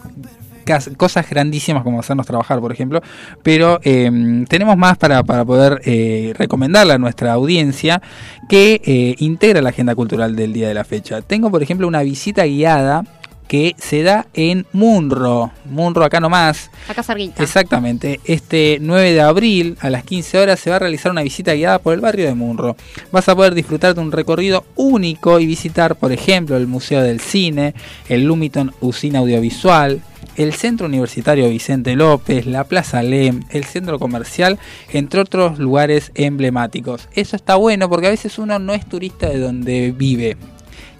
cosas grandísimas como hacernos trabajar, por ejemplo, pero eh, tenemos más para, para poder eh, recomendarle a nuestra audiencia que eh, integra la agenda cultural del día de la fecha. Tengo, por ejemplo, una visita guiada que se da en Munro, Munro acá nomás, Acá cerquita. Exactamente. Este 9 de abril a las 15 horas se va a realizar una visita guiada por el barrio de Munro. Vas a poder disfrutar de un recorrido único y visitar, por ejemplo, el Museo del Cine, el Lumiton Usina Audiovisual, el Centro Universitario Vicente López, la Plaza Lem, el Centro Comercial, entre otros lugares emblemáticos. Eso está bueno porque a veces uno no es turista de donde vive.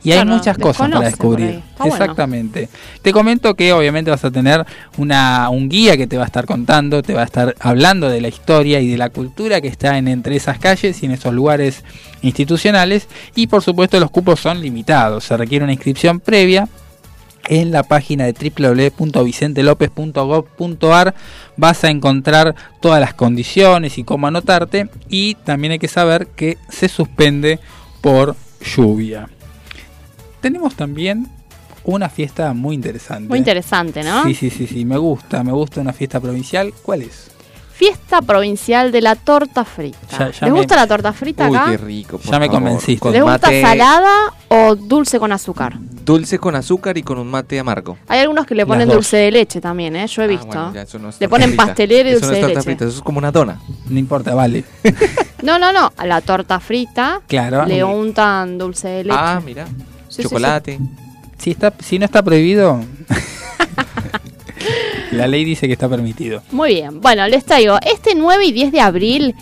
Y hay muchas cosas para descubrir. Bueno. Exactamente. Te comento que obviamente vas a tener una, un guía que te va a estar contando, te va a estar hablando de la historia y de la cultura que está en entre esas calles y en esos lugares institucionales. Y por supuesto los cupos son limitados. Se requiere una inscripción previa en la página de www.vicentelopez.gov.ar vas a encontrar todas las condiciones y cómo anotarte y también hay que saber que se suspende por lluvia. Tenemos también una fiesta muy interesante. Muy interesante, ¿no? Sí, sí, sí, sí, me gusta, me gusta una fiesta provincial. ¿Cuál es? Fiesta provincial de la torta frita. Ya- ya ¿Les me- gusta la torta frita Uy, acá? qué rico. por Ya me convenciste. Con ¿Les gusta mate salada o dulce con azúcar? Dulce con azúcar y con un mate amargo. Hay algunos que le ponen dulce de leche también, ¿eh? Yo he visto. Ah, bueno, ya eso no es le ponen pastelero y Eso dulce no es de leche. frita, eso es como una dona. No importa, vale. (laughs) No, no, no. A la torta frita Claro. le untan dulce de leche. Ah, mira. Sí, sí, Chocolate. Si, está, si no está prohibido, (laughs) la ley dice que está permitido. Muy bien, bueno, les traigo, este 9 y 10 de abril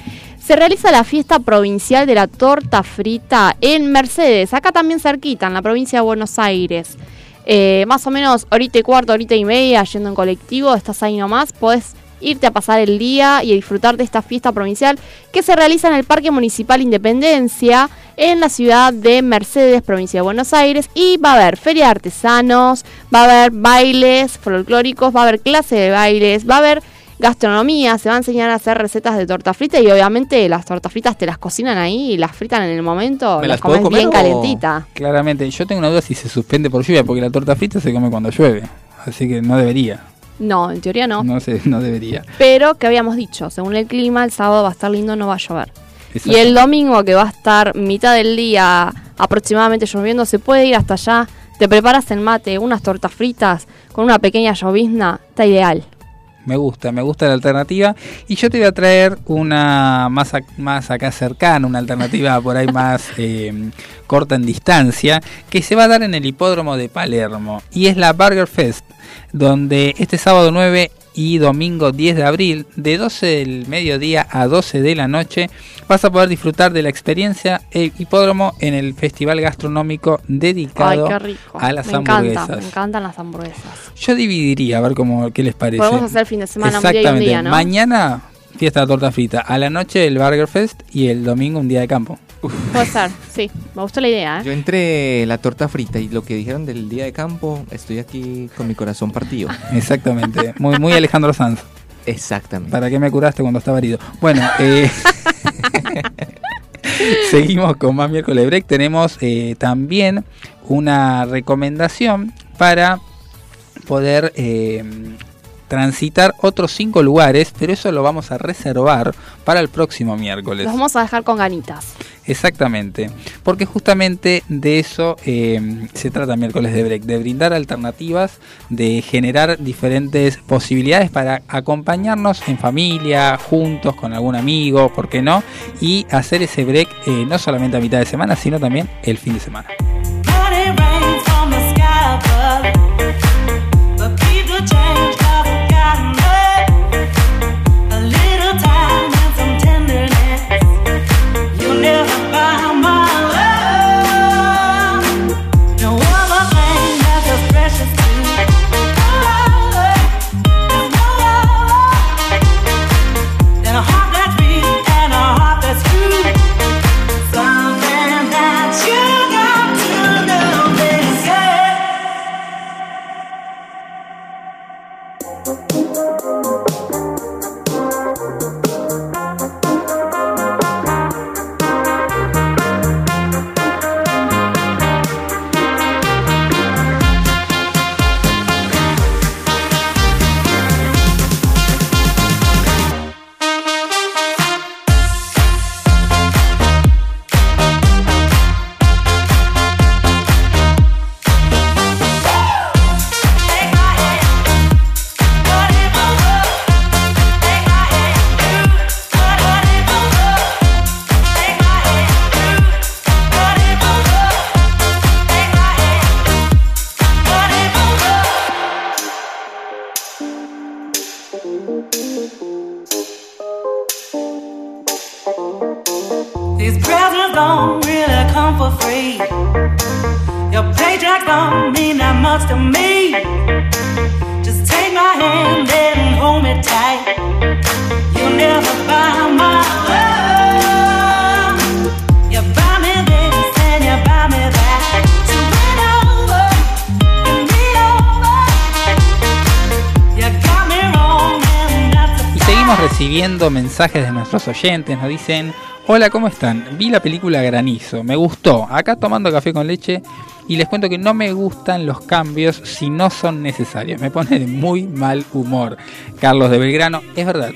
se realiza la fiesta provincial de la torta frita en Mercedes, acá también cerquita, en la provincia de Buenos Aires. Eh, más o menos horita y cuarto, horita y media, yendo en colectivo, estás ahí nomás, podés irte a pasar el día y a disfrutar de esta fiesta provincial que se realiza en el Parque Municipal Independencia en la ciudad de Mercedes, provincia de Buenos Aires y va a haber feria de artesanos, va a haber bailes folclóricos, va a haber clase de bailes, va a haber gastronomía, se va a enseñar a hacer recetas de torta frita y obviamente las tortas fritas te las cocinan ahí y las fritan en el momento, ¿Me las las puedo comes bien o- calentita. Claramente, yo tengo una duda si se suspende por lluvia, porque la torta frita se come cuando llueve. Así que no debería. No, en teoría no. No sé, no debería. Pero que habíamos dicho, según el clima, el sábado va a estar lindo, no va a llover. Exacto. Y el domingo, que va a estar mitad del día aproximadamente lloviendo, se puede ir hasta allá. Te preparas el mate, unas tortas fritas con una pequeña llovizna, está ideal. Me gusta, me gusta la alternativa. Y yo te voy a traer una más, más acá cercana, una alternativa por ahí más (laughs) eh, corta en distancia, que se va a dar en el hipódromo de Palermo. Y es la Burger Fest, donde este sábado 9 y domingo 10 de abril, de 12 del mediodía a 12 de la noche, vas a poder disfrutar de la experiencia el hipódromo en el festival gastronómico Ay, dedicado rico. a las me hamburguesas. encanta, me encantan las hamburguesas. Yo dividiría, a ver cómo, qué les parece. Podemos hacer fin de semana y un Exactamente. día, ¿no? Mañana fiesta de torta frita, a la noche el Burger Fest y el domingo un día de campo. Puede ser, sí. Me gustó la idea, ¿eh? Yo entre la torta frita y lo que dijeron del día de campo, estoy aquí con mi corazón partido. (laughs) Exactamente. Muy, muy Alejandro Sanz. Exactamente. ¿Para qué me curaste cuando estaba herido? Bueno, eh, (laughs) seguimos con más miércoles break. Tenemos eh, también una recomendación para poder eh, transitar otros cinco lugares, pero eso lo vamos a reservar para el próximo miércoles. Los vamos a dejar con ganitas. Exactamente, porque justamente de eso eh, se trata miércoles de break, de brindar alternativas, de generar diferentes posibilidades para acompañarnos en familia, juntos, con algún amigo, ¿por qué no? Y hacer ese break eh, no solamente a mitad de semana, sino también el fin de semana. Oyentes, nos dicen, hola, ¿cómo están? Vi la película Granizo, me gustó, acá tomando café con leche y les cuento que no me gustan los cambios si no son necesarios, me pone de muy mal humor. Carlos de Belgrano, es verdad,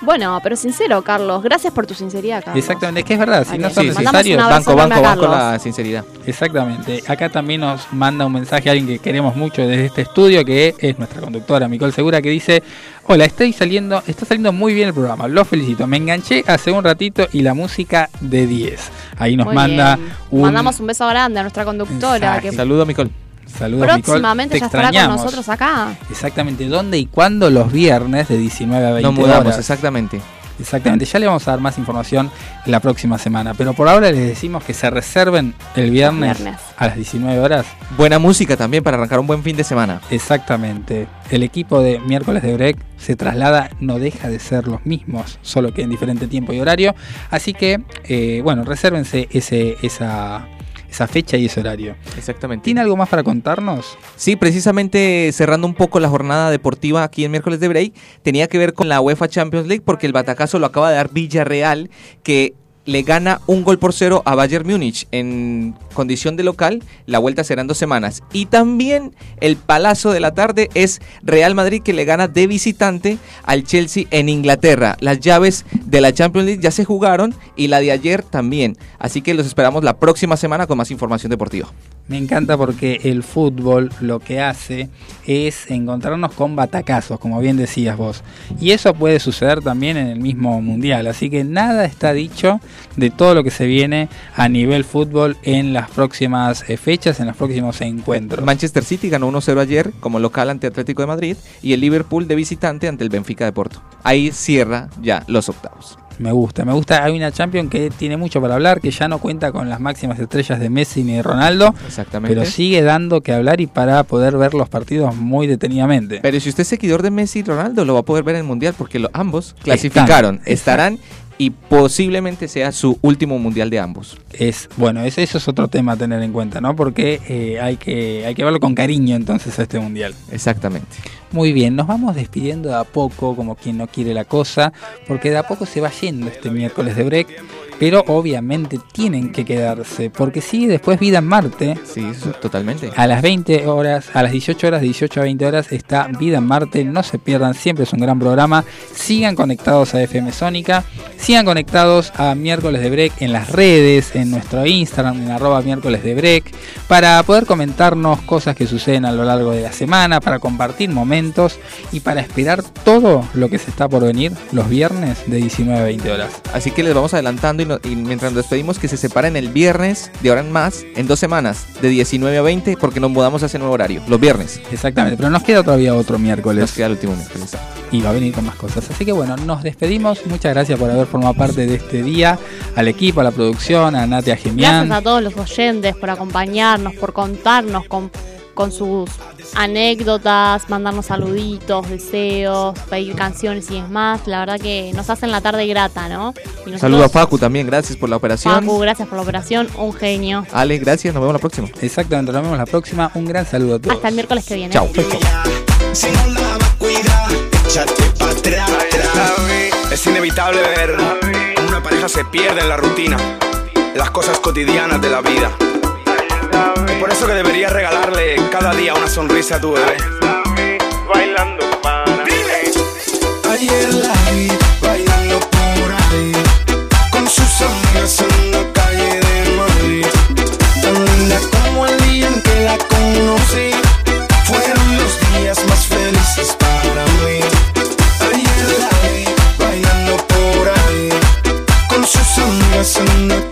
Bueno, pero sincero, Carlos. Gracias por tu sinceridad, Carlos. exactamente, es que es verdad, si no son Sí, necesarios... Banco, banco, banco la sinceridad. Exactamente. Acá también nos manda un mensaje a alguien que queremos mucho desde este estudio, que es nuestra conductora, Micol Segura, que dice, hola, estoy saliendo, está saliendo muy bien el programa, lo felicito. Me enganché hace un ratito y la música de 10. Ahí nos Muy manda bien. un Mandamos un beso grande a nuestra conductora. Que Saludo, Micol. Saludo Micol. próximamente Te ya estará con nosotros acá. Exactamente, ¿dónde y cuándo? Los viernes de 19 a 20 Nos mudamos, horas. exactamente. Exactamente, ya le vamos a dar más información la próxima semana, pero por ahora les decimos que se reserven el viernes, Viernes. a las 19 horas. Buena música también para arrancar un buen fin de semana. Exactamente. El equipo de miércoles de break se traslada, no deja de ser los mismos, solo que en diferente tiempo y horario. Así que, eh, bueno, resérvense ese, esa, esa fecha y ese horario. Exactamente. ¿Tiene algo más para contarnos? Sí, precisamente cerrando un poco la jornada deportiva aquí en miércoles de break, tenía que ver con la UEFA Champions League porque el batacazo lo acaba de dar Villarreal, que le gana un gol por cero a Bayern Múnich en condición de local. La vuelta será en dos semanas. Y también el palazo de la tarde es Real Madrid que le gana de visitante al Chelsea en Inglaterra. Las llaves de la Champions League ya se jugaron y la de ayer también. Así que los esperamos la próxima semana con más información deportiva. Me encanta porque el fútbol lo que hace es encontrarnos con batacazos, como bien decías vos. Y eso puede suceder también en el mismo mundial. Así que nada está dicho de todo lo que se viene a nivel fútbol en las próximas eh, fechas, en los próximos encuentros. Manchester City ganó 1-0 ayer como local ante Atlético de Madrid y el Liverpool de visitante ante el Benfica de Porto. Ahí cierra ya los octavos. Me gusta, me gusta. Hay una Champions que tiene mucho para hablar, que ya no cuenta con las máximas estrellas de Messi ni de Ronaldo, Exactamente. pero sigue dando que hablar y para poder ver los partidos muy detenidamente. Pero si usted es seguidor de Messi y Ronaldo, lo va a poder ver en el Mundial porque lo- ambos clasificaron, Están. estarán y posiblemente sea su último Mundial de ambos. Es bueno, ese- eso es otro tema a tener en cuenta, ¿no? Porque eh, hay que hay que verlo con cariño entonces a este mundial. Exactamente. Muy bien, nos vamos despidiendo de a poco, como quien no quiere la cosa, porque de a poco se va yendo este miércoles de break. Pero obviamente tienen que quedarse, porque sí, después Vida en Marte. Sí, eso, totalmente. A las 20 horas, a las 18 horas, 18 a 20 horas está Vida en Marte. No se pierdan, siempre es un gran programa. Sigan conectados a FM Sónica. Sigan conectados a Miércoles de Break en las redes, en nuestro Instagram, en arroba miércoles de Break, para poder comentarnos cosas que suceden a lo largo de la semana, para compartir momentos y para esperar todo lo que se está por venir los viernes de 19 a 20 horas. Así que les vamos adelantando y, no- y mientras nos despedimos que se separen el viernes de ahora en más, en dos semanas, de 19 a 20, porque nos mudamos a ese nuevo horario, los viernes. Exactamente, pero nos queda todavía otro miércoles. Nos queda el último miércoles. y va a venir con más cosas. Así que bueno, nos despedimos. Muchas gracias por haber formado parte de este día, al equipo, a la producción, a Natia Gemián. Gracias a todos los oyentes por acompañarnos, por contarnos con, con sus anécdotas, mandarnos saluditos, deseos, pedir canciones y es más. La verdad que nos hacen la tarde grata, ¿no? Y nosotros- Saludo a Facu también, gracias por la operación. Facu, gracias por la operación, un genio. Ale, gracias, nos vemos la próxima. Exactamente, nos vemos la próxima. Un gran saludo a todos. Hasta el miércoles que viene. Chao. Si no la vas a cuidar, échate pa' atrás. Es inevitable ver una pareja se pierde en la rutina, en las cosas cotidianas de la vida por eso que deberías regalarle cada día una sonrisa a tu bebé. Bailando para Dile. Ayer la vi bailando por ahí con sus amigas en la calle de Madrid. Tan linda como el día en que la conocí. Fueron los días más felices para mí. Ayer la vi bailando por ahí con sus amigas en la calle